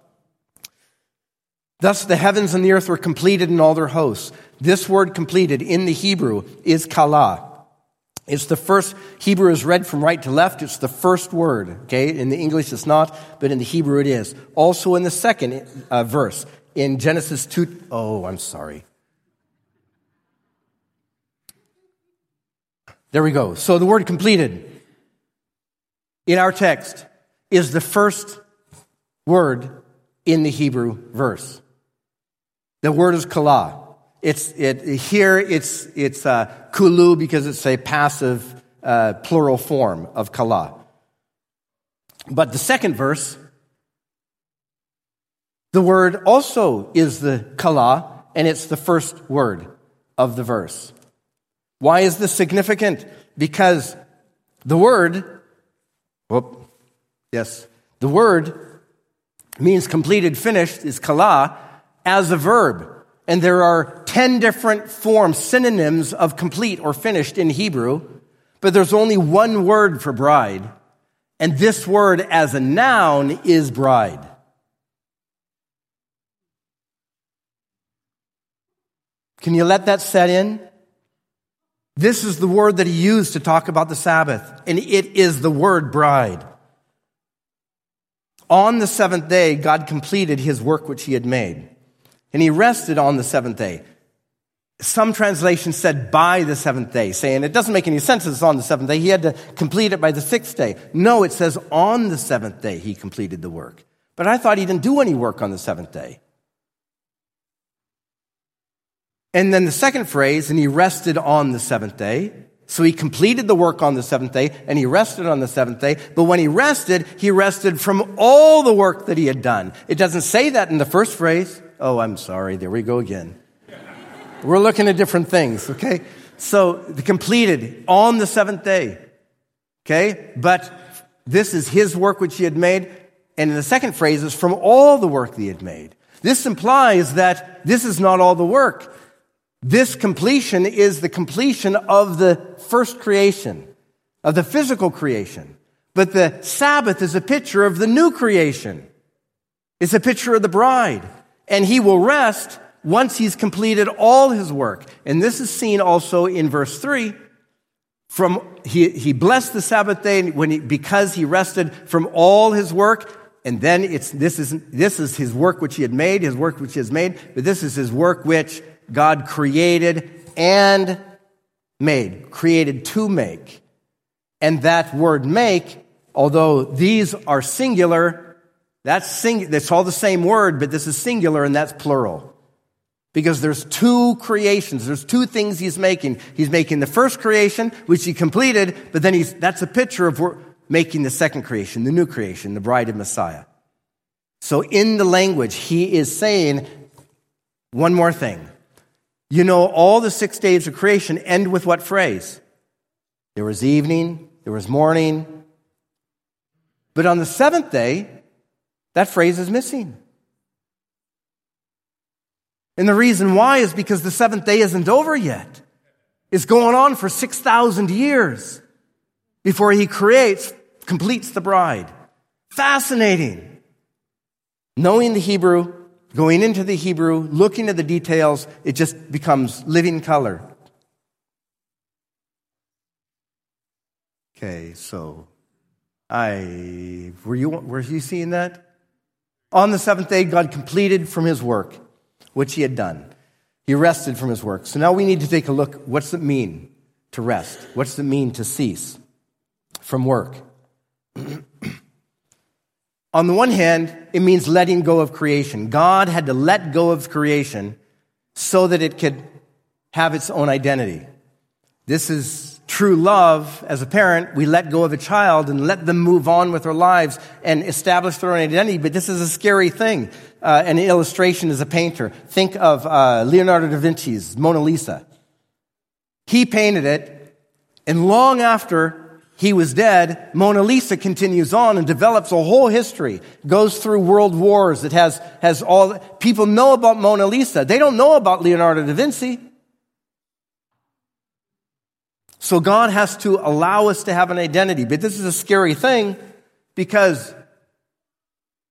S3: Thus the heavens and the earth were completed in all their hosts. This word completed in the Hebrew is kala. It's the first, Hebrew is read from right to left. It's the first word, okay? In the English it's not, but in the Hebrew it is. Also in the second uh, verse, in Genesis 2, oh, I'm sorry. There we go. So the word completed in our text is the first word in the Hebrew verse. The word is kala. It's, it, here it's, it's uh, kulu because it's a passive uh, plural form of kala. But the second verse, the word also is the kala, and it's the first word of the verse. Why is this significant? Because the word, whoop, yes, the word means completed, finished, is kala, as a verb. And there are 10 different forms, synonyms of complete or finished in Hebrew, but there's only one word for bride. And this word as a noun is bride. Can you let that set in? This is the word that he used to talk about the Sabbath, and it is the word bride. On the seventh day, God completed his work which he had made. And he rested on the seventh day. Some translations said by the seventh day, saying it doesn't make any sense it's on the seventh day. He had to complete it by the sixth day. No, it says on the seventh day he completed the work. But I thought he didn't do any work on the seventh day. And then the second phrase, and he rested on the seventh day. So he completed the work on the seventh day and he rested on the seventh day. But when he rested, he rested from all the work that he had done. It doesn't say that in the first phrase. Oh, I'm sorry. There we go again. We're looking at different things, okay? So, completed on the seventh day, okay? But this is his work which he had made. And in the second phrase is from all the work that he had made. This implies that this is not all the work. This completion is the completion of the first creation, of the physical creation. But the Sabbath is a picture of the new creation. It's a picture of the bride and he will rest once he's completed all his work. And this is seen also in verse 3. From he, he blessed the Sabbath day when he, because he rested from all his work. And then it's this is this is his work which he had made, his work which he has made, but this is his work which God created and made, created to make. And that word make, although these are singular, that's sing, that's all the same word, but this is singular and that's plural. Because there's two creations. There's two things he's making. He's making the first creation, which he completed, but then he's, that's a picture of making the second creation, the new creation, the bride of Messiah. So in the language, he is saying one more thing. You know, all the six days of creation end with what phrase? There was evening, there was morning. But on the seventh day, that phrase is missing. And the reason why is because the seventh day isn't over yet. It's going on for 6,000 years before he creates, completes the bride. Fascinating. Knowing the Hebrew, going into the Hebrew, looking at the details, it just becomes living color. Okay, so I were you were you seeing that? On the seventh day, God completed from his work, which he had done. He rested from his work. So now we need to take a look. What's it mean to rest? What's it mean to cease from work? <clears throat> On the one hand, it means letting go of creation. God had to let go of creation so that it could have its own identity. This is true love as a parent, we let go of a child and let them move on with their lives and establish their own identity. But this is a scary thing. Uh, an illustration is a painter. Think of uh, Leonardo da Vinci's Mona Lisa. He painted it, and long after he was dead, Mona Lisa continues on and develops a whole history, goes through world wars. It has, has all, people know about Mona Lisa. They don't know about Leonardo da Vinci. So God has to allow us to have an identity. But this is a scary thing because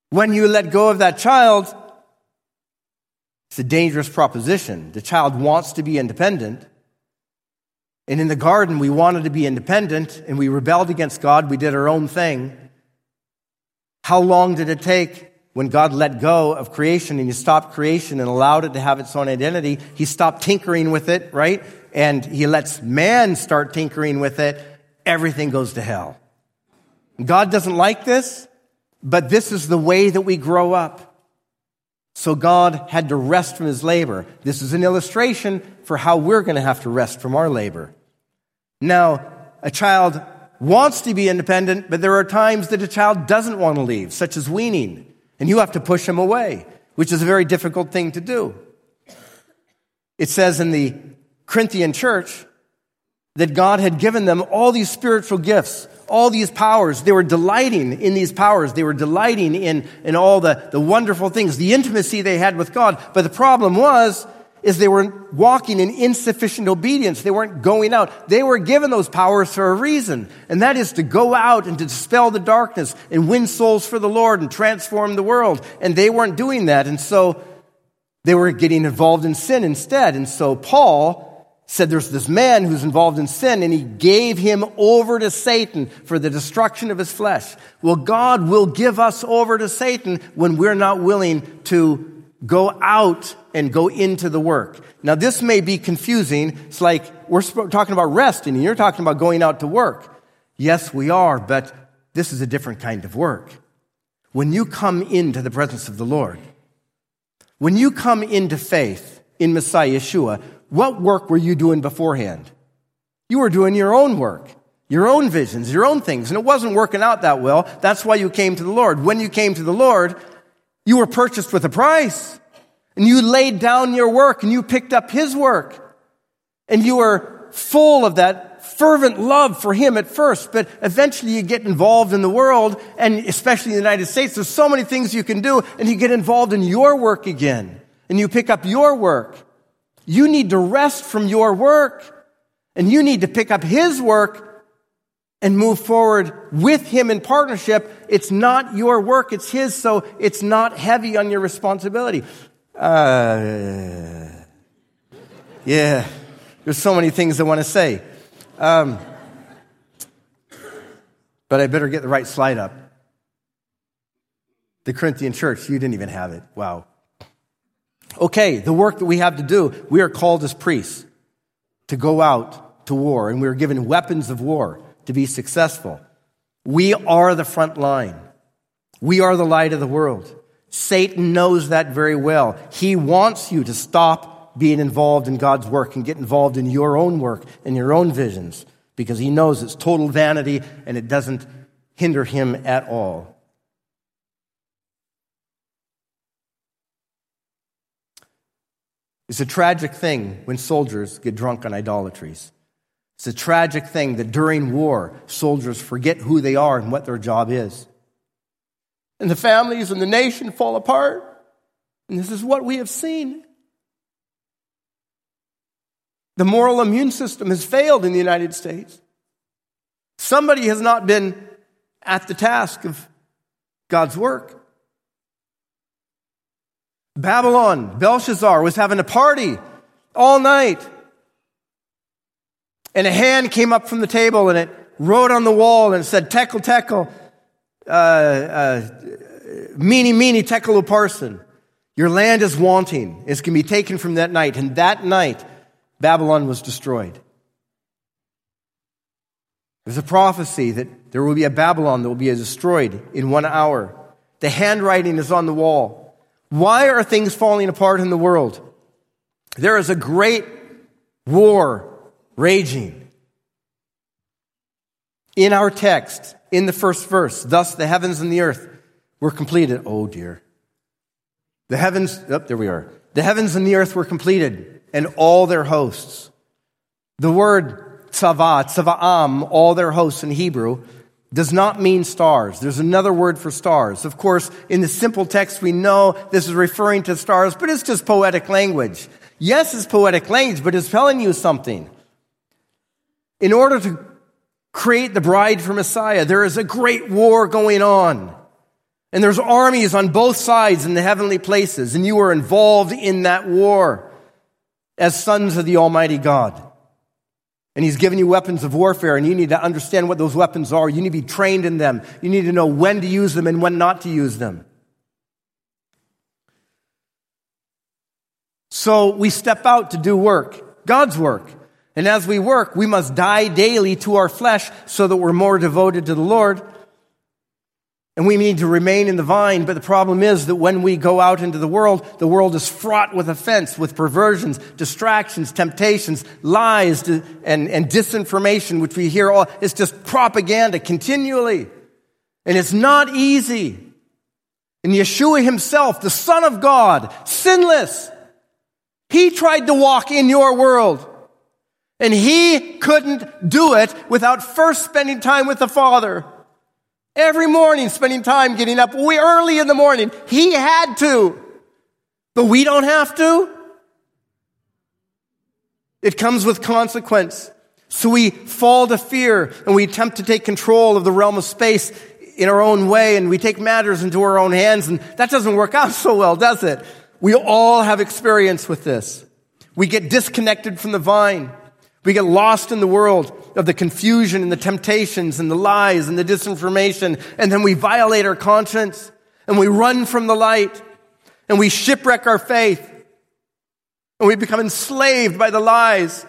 S3: when you let go of that child, it's a dangerous proposition. The child wants to be independent. And in the garden, we wanted to be independent and we rebelled against God. We did our own thing. How long did it take when God let go of creation and he stopped creation and allowed it to have its own identity? He stopped tinkering with it, right? And he lets man start tinkering with it, everything goes to hell. God doesn't like this, but this is the way that we grow up. So God had to rest from his labor. This is an illustration for how we're going to have to rest from our labor. Now, a child wants to be independent, but there are times that a child doesn't want to leave, such as weaning, and you have to push him away, which is a very difficult thing to do. It says in the Corinthian church that God had given them all these spiritual gifts, all these powers. They were delighting in these powers. They were delighting in, in all the, the wonderful things, the intimacy they had with God. But the problem was, is they were walking in insufficient obedience. They weren't going out. They were given those powers for a reason. And that is to go out and to dispel the darkness and win souls for the Lord and transform the world. And they weren't doing that. And so they were getting involved in sin instead. And so Paul said there's this man who's involved in sin and he gave him over to Satan for the destruction of his flesh. Well, God will give us over to Satan when we're not willing to go out and go into the work. Now, this may be confusing. It's like we're talking about rest and you're talking about going out to work. Yes, we are, but this is a different kind of work. When you come into the presence of the Lord, when you come into faith in Messiah Yeshua, what work were you doing beforehand? You were doing your own work, your own visions, your own things, and it wasn't working out that well. That's why you came to the Lord. When you came to the Lord, you were purchased with a price. And you laid down your work and you picked up His work. And you were full of that fervent love for Him at first, but eventually you get involved in the world, and especially in the United States, there's so many things you can do, and you get involved in your work again. And you pick up your work. You need to rest from your work and you need to pick up his work and move forward with him in partnership. It's not your work, it's his, so it's not heavy on your responsibility. Uh, yeah, there's so many things I want to say. Um, but I better get the right slide up. The Corinthian church, you didn't even have it. Wow. Okay, the work that we have to do, we are called as priests to go out to war, and we are given weapons of war to be successful. We are the front line. We are the light of the world. Satan knows that very well. He wants you to stop being involved in God's work and get involved in your own work and your own visions because he knows it's total vanity and it doesn't hinder him at all. It's a tragic thing when soldiers get drunk on idolatries. It's a tragic thing that during war, soldiers forget who they are and what their job is. And the families and the nation fall apart. And this is what we have seen. The moral immune system has failed in the United States. Somebody has not been at the task of God's work. Babylon, Belshazzar was having a party all night. And a hand came up from the table and it wrote on the wall and said, Tekel, Tekel, uh, uh, Mene, Tekel Upharsin. Your land is wanting. It's going to be taken from that night. And that night, Babylon was destroyed. There's a prophecy that there will be a Babylon that will be destroyed in one hour. The handwriting is on the wall. Why are things falling apart in the world? There is a great war raging. In our text, in the first verse, thus the heavens and the earth were completed. Oh dear. The heavens, oh, there we are. The heavens and the earth were completed, and all their hosts. The word tzava, tzava'am, all their hosts in Hebrew, does not mean stars. There's another word for stars. Of course, in the simple text, we know this is referring to stars, but it's just poetic language. Yes, it's poetic language, but it's telling you something. In order to create the bride for Messiah, there is a great war going on. And there's armies on both sides in the heavenly places, and you are involved in that war as sons of the Almighty God. And He's given you weapons of warfare, and you need to understand what those weapons are. You need to be trained in them. You need to know when to use them and when not to use them. So we step out to do work, God's work. And as we work, we must die daily to our flesh so that we're more devoted to the Lord. And we need to remain in the vine, but the problem is that when we go out into the world, the world is fraught with offense, with perversions, distractions, temptations, lies, and, and disinformation, which we hear all. It's just propaganda continually. And it's not easy. And Yeshua himself, the Son of God, sinless, he tried to walk in your world. And he couldn't do it without first spending time with the Father. Every morning, spending time getting up way early in the morning. He had to. But we don't have to. It comes with consequence. So we fall to fear and we attempt to take control of the realm of space in our own way and we take matters into our own hands and that doesn't work out so well, does it? We all have experience with this. We get disconnected from the vine. We get lost in the world of the confusion and the temptations and the lies and the disinformation, and then we violate our conscience and we run from the light and we shipwreck our faith and we become enslaved by the lies.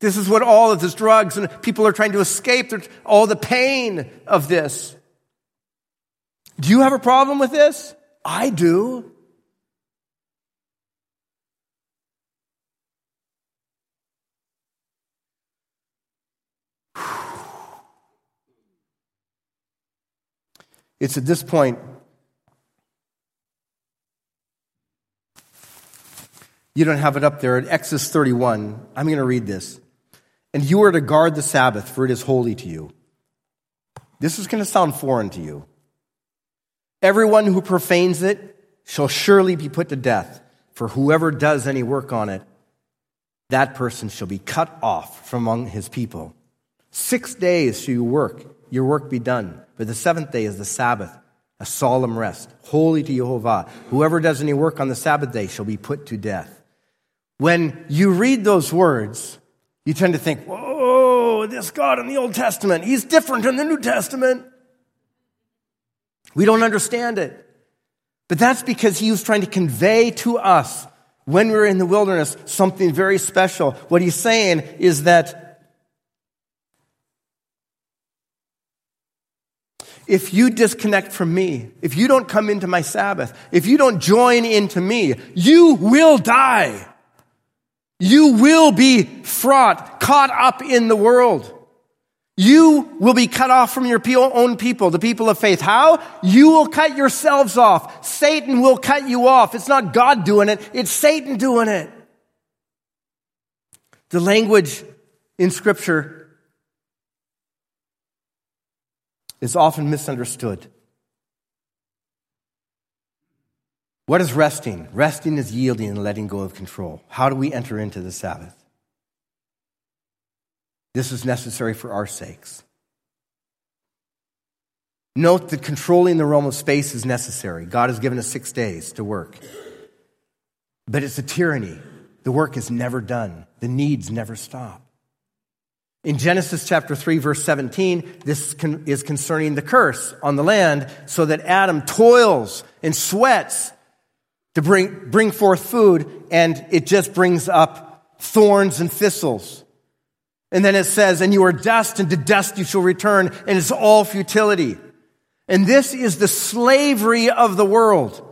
S3: This is what all of this drugs and people are trying to escape all the pain of this. Do you have a problem with this? I do. It's at this point you don't have it up there. At Exodus 31, I'm going to read this. And you are to guard the Sabbath, for it is holy to you. This is going to sound foreign to you. Everyone who profanes it shall surely be put to death, for whoever does any work on it, that person shall be cut off from among his people. Six days shall you work, your work be done. But the seventh day is the Sabbath, a solemn rest, holy to Jehovah. Whoever does any work on the Sabbath day shall be put to death. When you read those words, you tend to think, whoa, this God in the Old Testament, he's different in the New Testament. We don't understand it. But that's because he was trying to convey to us when we were in the wilderness something very special. What he's saying is that if you disconnect from me, if you don't come into my Sabbath, if you don't join into me, you will die. You will be fraught, caught up in the world. You will be cut off from your own people, the people of faith. How? You will cut yourselves off. Satan will cut you off. It's not God doing it, it's Satan doing it. The language in Scripture is often misunderstood. What is resting? Resting is yielding and letting go of control. How do we enter into the Sabbath? This is necessary for our sakes. Note that controlling the realm of space is necessary. God has given us six days to work. But it's a tyranny. The work is never done, the needs never stop. In Genesis chapter 3 verse 17, this is concerning the curse on the land so that Adam toils and sweats to bring, bring forth food and it just brings up thorns and thistles. And then it says, and you are dust and to dust you shall return and it's all futility. And this is the slavery of the world.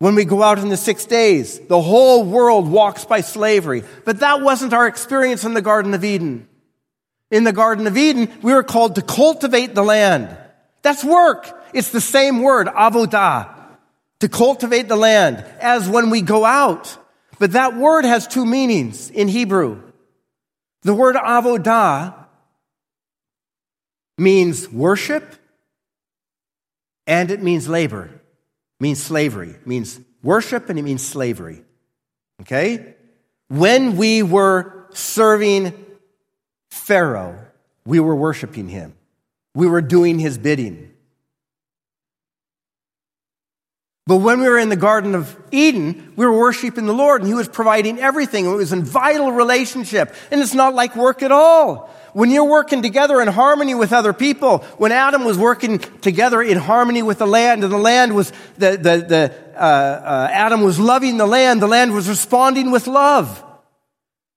S3: When we go out in the six days, the whole world walks by slavery. But that wasn't our experience in the Garden of Eden. in the Garden of Eden, we were called to cultivate the land. That's work. It's the same word, avodah, to cultivate the land, as when we go out. But that word has two meanings in Hebrew. The word avodah means worship and it means labor, means slavery, it means worship and it means slavery. Okay? When we were serving Pharaoh, we were worshiping him. We were doing his bidding. But when we were in the Garden of Eden, we were worshiping the Lord and He was providing everything. It was a vital relationship. And it's not like work at all. When you're working together in harmony with other people, when Adam was working together in harmony with the land, and the land was, the, the, the, uh, uh, Adam was loving the land, the land was responding with love.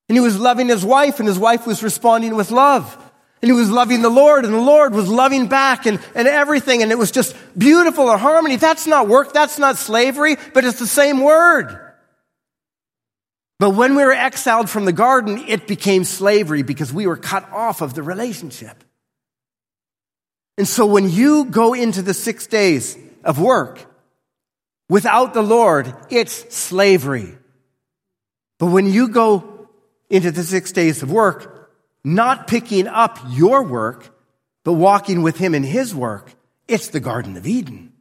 S3: And he was loving his wife, and his wife was responding with love. And he was loving the Lord, and the Lord was loving back and, and everything, and it was just beautiful and harmony. That's not work, that's not slavery, but it's the same word. But when we were exiled from the garden, it became slavery because we were cut off of the relationship. And so when you go into the six days of work without the Lord, it's slavery. But when you go into the six days of work not picking up your work, but walking with Him in His work, it's the Garden of Eden.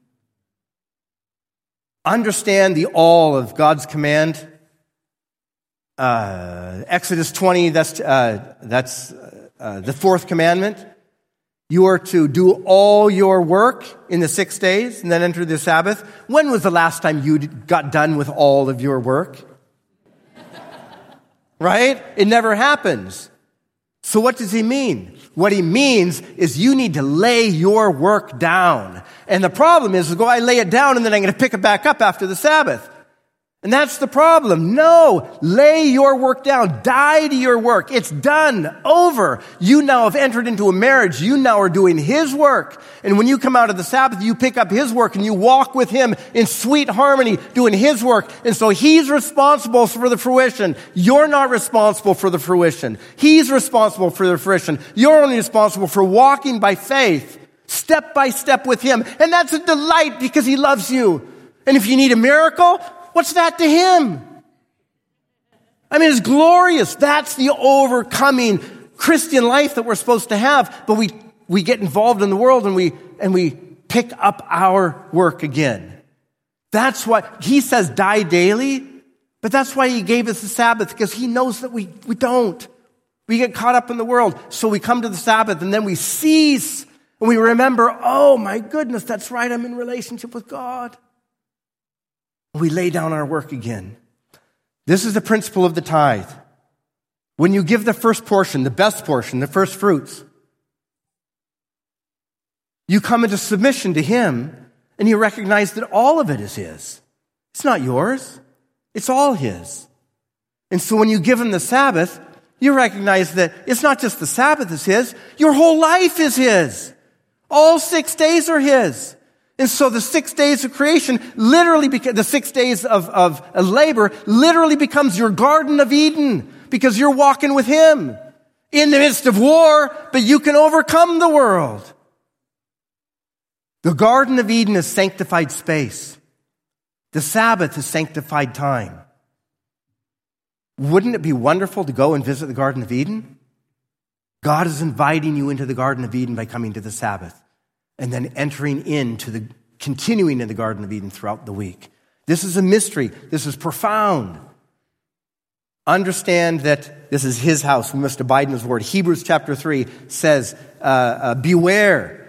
S3: Understand the all of God's command. Uh, Exodus 20, that's, uh, that's uh, the fourth commandment. You are to do all your work in the six days and then enter the Sabbath. When was the last time you got done with all of your work? <laughs> right? It never happens. So what does he mean? What he means is you need to lay your work down. And the problem is, go, I lay it down and then I'm going to pick it back up after the Sabbath. And that's the problem. No, lay your work down. Die to your work. It's done. Over. You now have entered into a marriage. You now are doing His work. And when you come out of the Sabbath, you pick up His work and you walk with Him in sweet harmony doing His work. And so He's responsible for the fruition. You're not responsible for the fruition. He's responsible for the fruition. You're only responsible for walking by faith, step by step with Him. And that's a delight because He loves you. And if you need a miracle, What's that to him? I mean, it's glorious. That's the overcoming Christian life that we're supposed to have. But we, we get involved in the world and we, and we pick up our work again. That's why he says die daily, but that's why he gave us the Sabbath because he knows that we, we don't. We get caught up in the world. So we come to the Sabbath and then we cease and we remember, oh my goodness, that's right. I'm in relationship with God we lay down our work again. This is the principle of the tithe. When you give the first portion, the best portion, the first fruits, you come into submission to Him and you recognize that all of it is His. It's not yours. It's all His. And so when you give Him the Sabbath, you recognize that it's not just the Sabbath is His, your whole life is His. All six days are His. And so the six days of creation literally, beca- the six days of, of, of labor literally becomes your Garden of Eden because you're walking with Him in the midst of war, but you can overcome the world. The Garden of Eden is sanctified space. The Sabbath is sanctified time. Wouldn't it be wonderful to go and visit the Garden of Eden? God is inviting you into the Garden of Eden by coming to the Sabbath and then entering into the continuing in the Garden of Eden throughout the week. This is a mystery. This is profound. Understand that this is his house. We must abide in his word. Hebrews chapter 3 says, uh, uh, Beware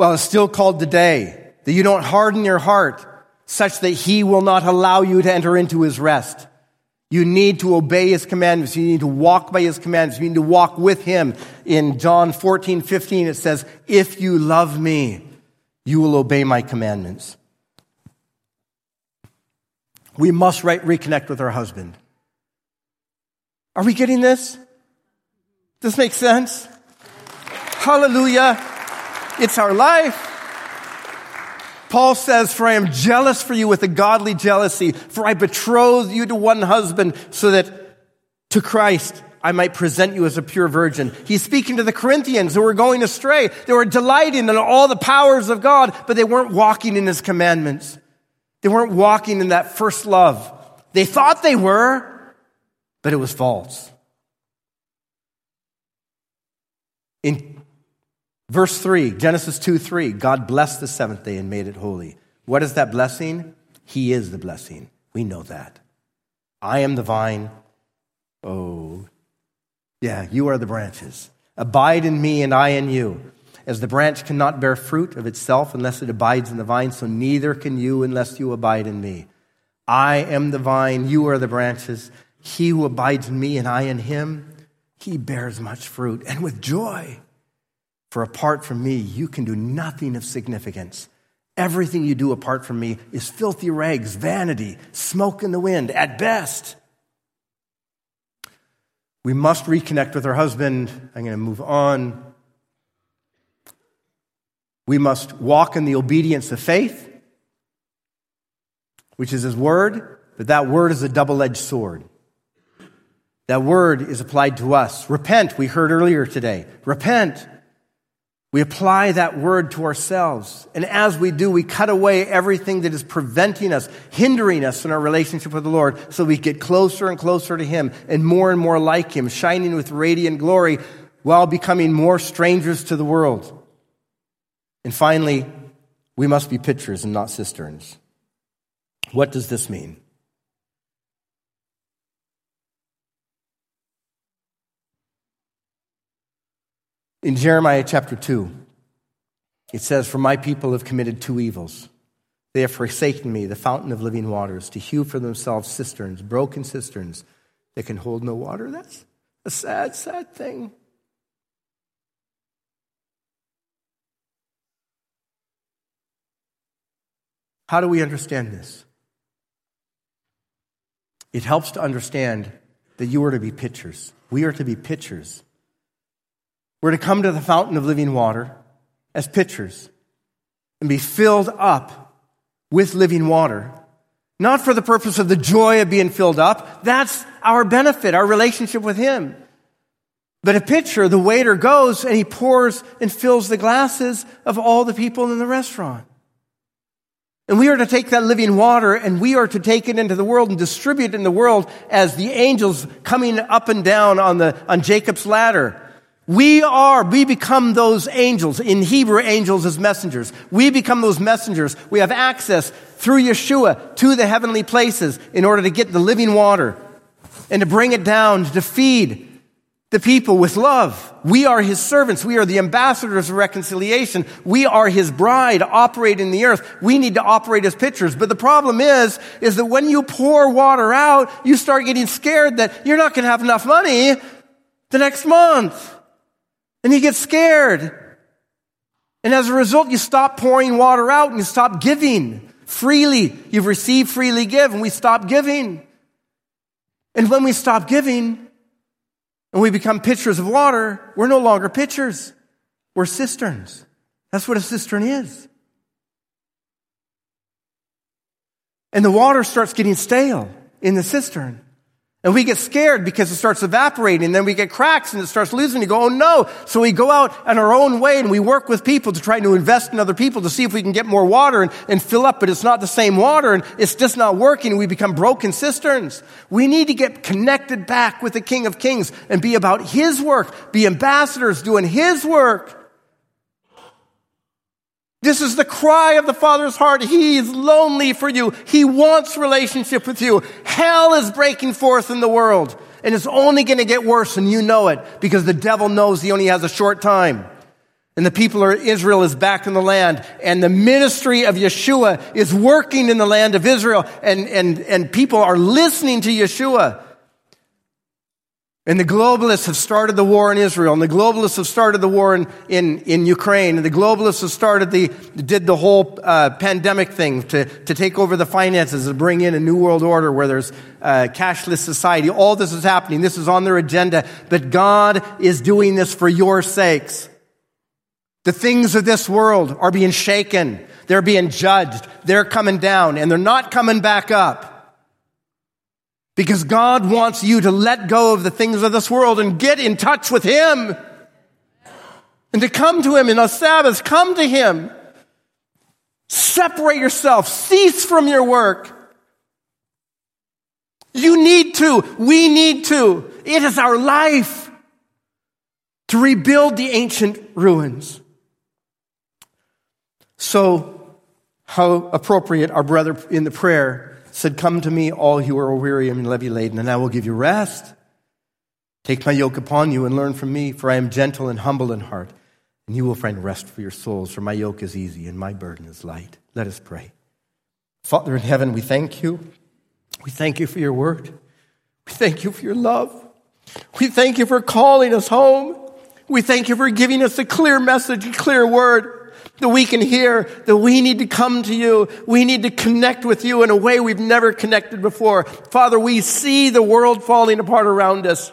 S3: while it's still called today, that you don't harden your heart such that he will not allow you to enter into his rest. You need to obey his commandments. You need to walk by his commandments. You need to walk with him. In John 14, 15, it says, If you love me, you will obey my commandments. We must right, reconnect with our husband. Are we getting this? Does this make sense? Hallelujah. It's our life. Paul says, For I am jealous for you with a godly jealousy, for I betroth you to one husband, so that to Christ, I might present you as a pure virgin. He's speaking to the Corinthians who were going astray. They were delighting in all the powers of God, but they weren't walking in his commandments. They weren't walking in that first love. They thought they were, but it was false. In verse 3, Genesis 2 3, God blessed the seventh day and made it holy. What is that blessing? He is the blessing. We know that. I am the vine. Oh, yeah, you are the branches. Abide in me and I in you. As the branch cannot bear fruit of itself unless it abides in the vine, so neither can you unless you abide in me. I am the vine, you are the branches. He who abides in me and I in him, he bears much fruit and with joy. For apart from me, you can do nothing of significance. Everything you do apart from me is filthy rags, vanity, smoke in the wind, at best. We must reconnect with our husband. I'm going to move on. We must walk in the obedience of faith, which is his word, but that word is a double edged sword. That word is applied to us. Repent, we heard earlier today. Repent. We apply that word to ourselves. And as we do, we cut away everything that is preventing us, hindering us in our relationship with the Lord so we get closer and closer to Him and more and more like Him, shining with radiant glory while becoming more strangers to the world. And finally, we must be pitchers and not cisterns. What does this mean? In Jeremiah chapter 2, it says, For my people have committed two evils. They have forsaken me, the fountain of living waters, to hew for themselves cisterns, broken cisterns that can hold no water. That's a sad, sad thing. How do we understand this? It helps to understand that you are to be pitchers. We are to be pitchers we're to come to the fountain of living water as pitchers and be filled up with living water. Not for the purpose of the joy of being filled up. That's our benefit, our relationship with Him. But a pitcher, the waiter goes and he pours and fills the glasses of all the people in the restaurant. And we are to take that living water and we are to take it into the world and distribute it in the world as the angels coming up and down on the, on Jacob's ladder. We are, we become those angels. In Hebrew, angels as messengers. We become those messengers. We have access through Yeshua to the heavenly places in order to get the living water and to bring it down to feed the people with love. We are his servants. We are the ambassadors of reconciliation. We are his bride operating in the earth. We need to operate as pitchers. But the problem is, is that when you pour water out, you start getting scared that you're not going to have enough money the next month. And you get scared. And as a result, you stop pouring water out and you stop giving freely. You've received, freely give, and we stop giving. And when we stop giving and we become pitchers of water, we're no longer pitchers. We're cisterns. That's what a cistern is. And the water starts getting stale in the cistern. And we get scared because it starts evaporating, and then we get cracks and it starts losing. You go, oh no. So we go out on our own way and we work with people to try to invest in other people to see if we can get more water and, and fill up, but it's not the same water and it's just not working. We become broken cisterns. We need to get connected back with the King of Kings and be about His work, be ambassadors doing His work. This is the cry of the Father's heart. He is lonely for you. He wants relationship with you. Hell is breaking forth in the world and it's only going to get worse and you know it because the devil knows he only has a short time. And the people of Israel is back in the land and the ministry of Yeshua is working in the land of Israel and, and, and people are listening to Yeshua. And the globalists have started the war in Israel, and the globalists have started the war in, in, in Ukraine, and the globalists have started the, did the whole uh, pandemic thing to, to take over the finances and bring in a new world order where there's uh, cashless society. All this is happening. This is on their agenda, but God is doing this for your sakes. The things of this world are being shaken. They're being judged. They're coming down, and they're not coming back up. Because God wants you to let go of the things of this world and get in touch with Him. And to come to Him in a Sabbath, come to Him. Separate yourself. Cease from your work. You need to. We need to. It is our life to rebuild the ancient ruins. So, how appropriate our brother in the prayer said, Come to me, all who are weary and heavy laden, and I will give you rest. Take my yoke upon you and learn from me, for I am gentle and humble in heart, and you will find rest for your souls, for my yoke is easy and my burden is light. Let us pray. Father in heaven, we thank you. We thank you for your word. We thank you for your love. We thank you for calling us home. We thank you for giving us a clear message, a clear word that we can hear that we need to come to you. We need to connect with you in a way we've never connected before. Father, we see the world falling apart around us.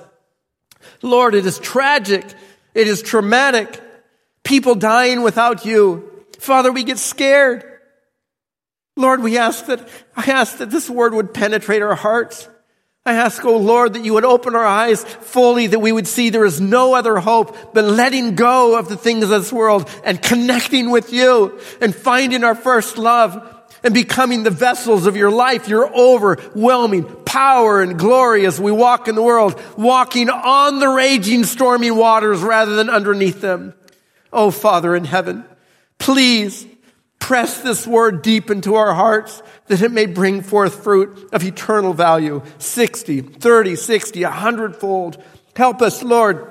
S3: Lord, it is tragic. It is traumatic. People dying without you. Father, we get scared. Lord, we ask that, I ask that this word would penetrate our hearts. I ask, oh Lord, that you would open our eyes fully, that we would see there is no other hope but letting go of the things of this world and connecting with you and finding our first love and becoming the vessels of your life, your overwhelming power and glory as we walk in the world, walking on the raging, stormy waters rather than underneath them. Oh, Father in heaven, please press this word deep into our hearts that it may bring forth fruit of eternal value 60, 30, 60, a hundredfold. Help us, Lord,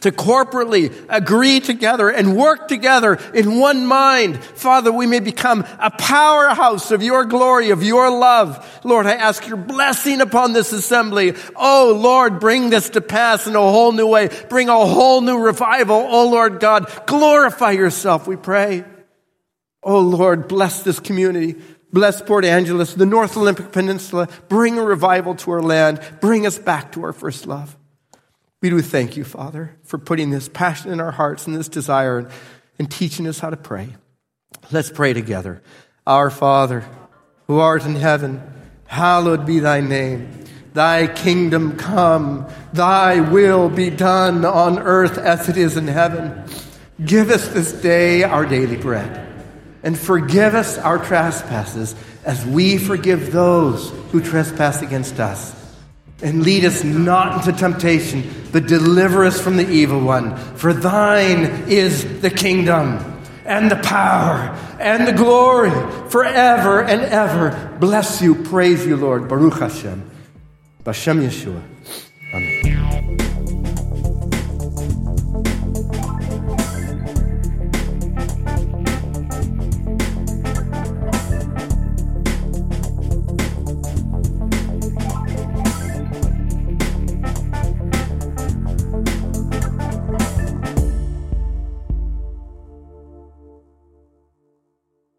S3: to corporately agree together and work together in one mind. Father, we may become a powerhouse of your glory, of your love. Lord, I ask your blessing upon this assembly. Oh, Lord, bring this to pass in a whole new way. Bring a whole new revival. Oh, Lord God, glorify yourself, we pray. Oh, Lord, bless this community. Bless Port Angeles, the North Olympic Peninsula. Bring a revival to our land. Bring us back to our first love. We do thank you, Father, for putting this passion in our hearts and this desire and, and teaching us how to pray. Let's pray together. Our Father, who art in heaven, hallowed be thy name. Thy kingdom come, thy will be done on earth as it is in heaven. Give us this day our daily bread and forgive us our trespasses as we forgive those who trespass against us. And lead us not into temptation, but deliver us from the evil one. For thine is the kingdom and the power and the glory forever and ever. Bless you, praise you, Lord. Baruch Hashem. Bashem Yeshua.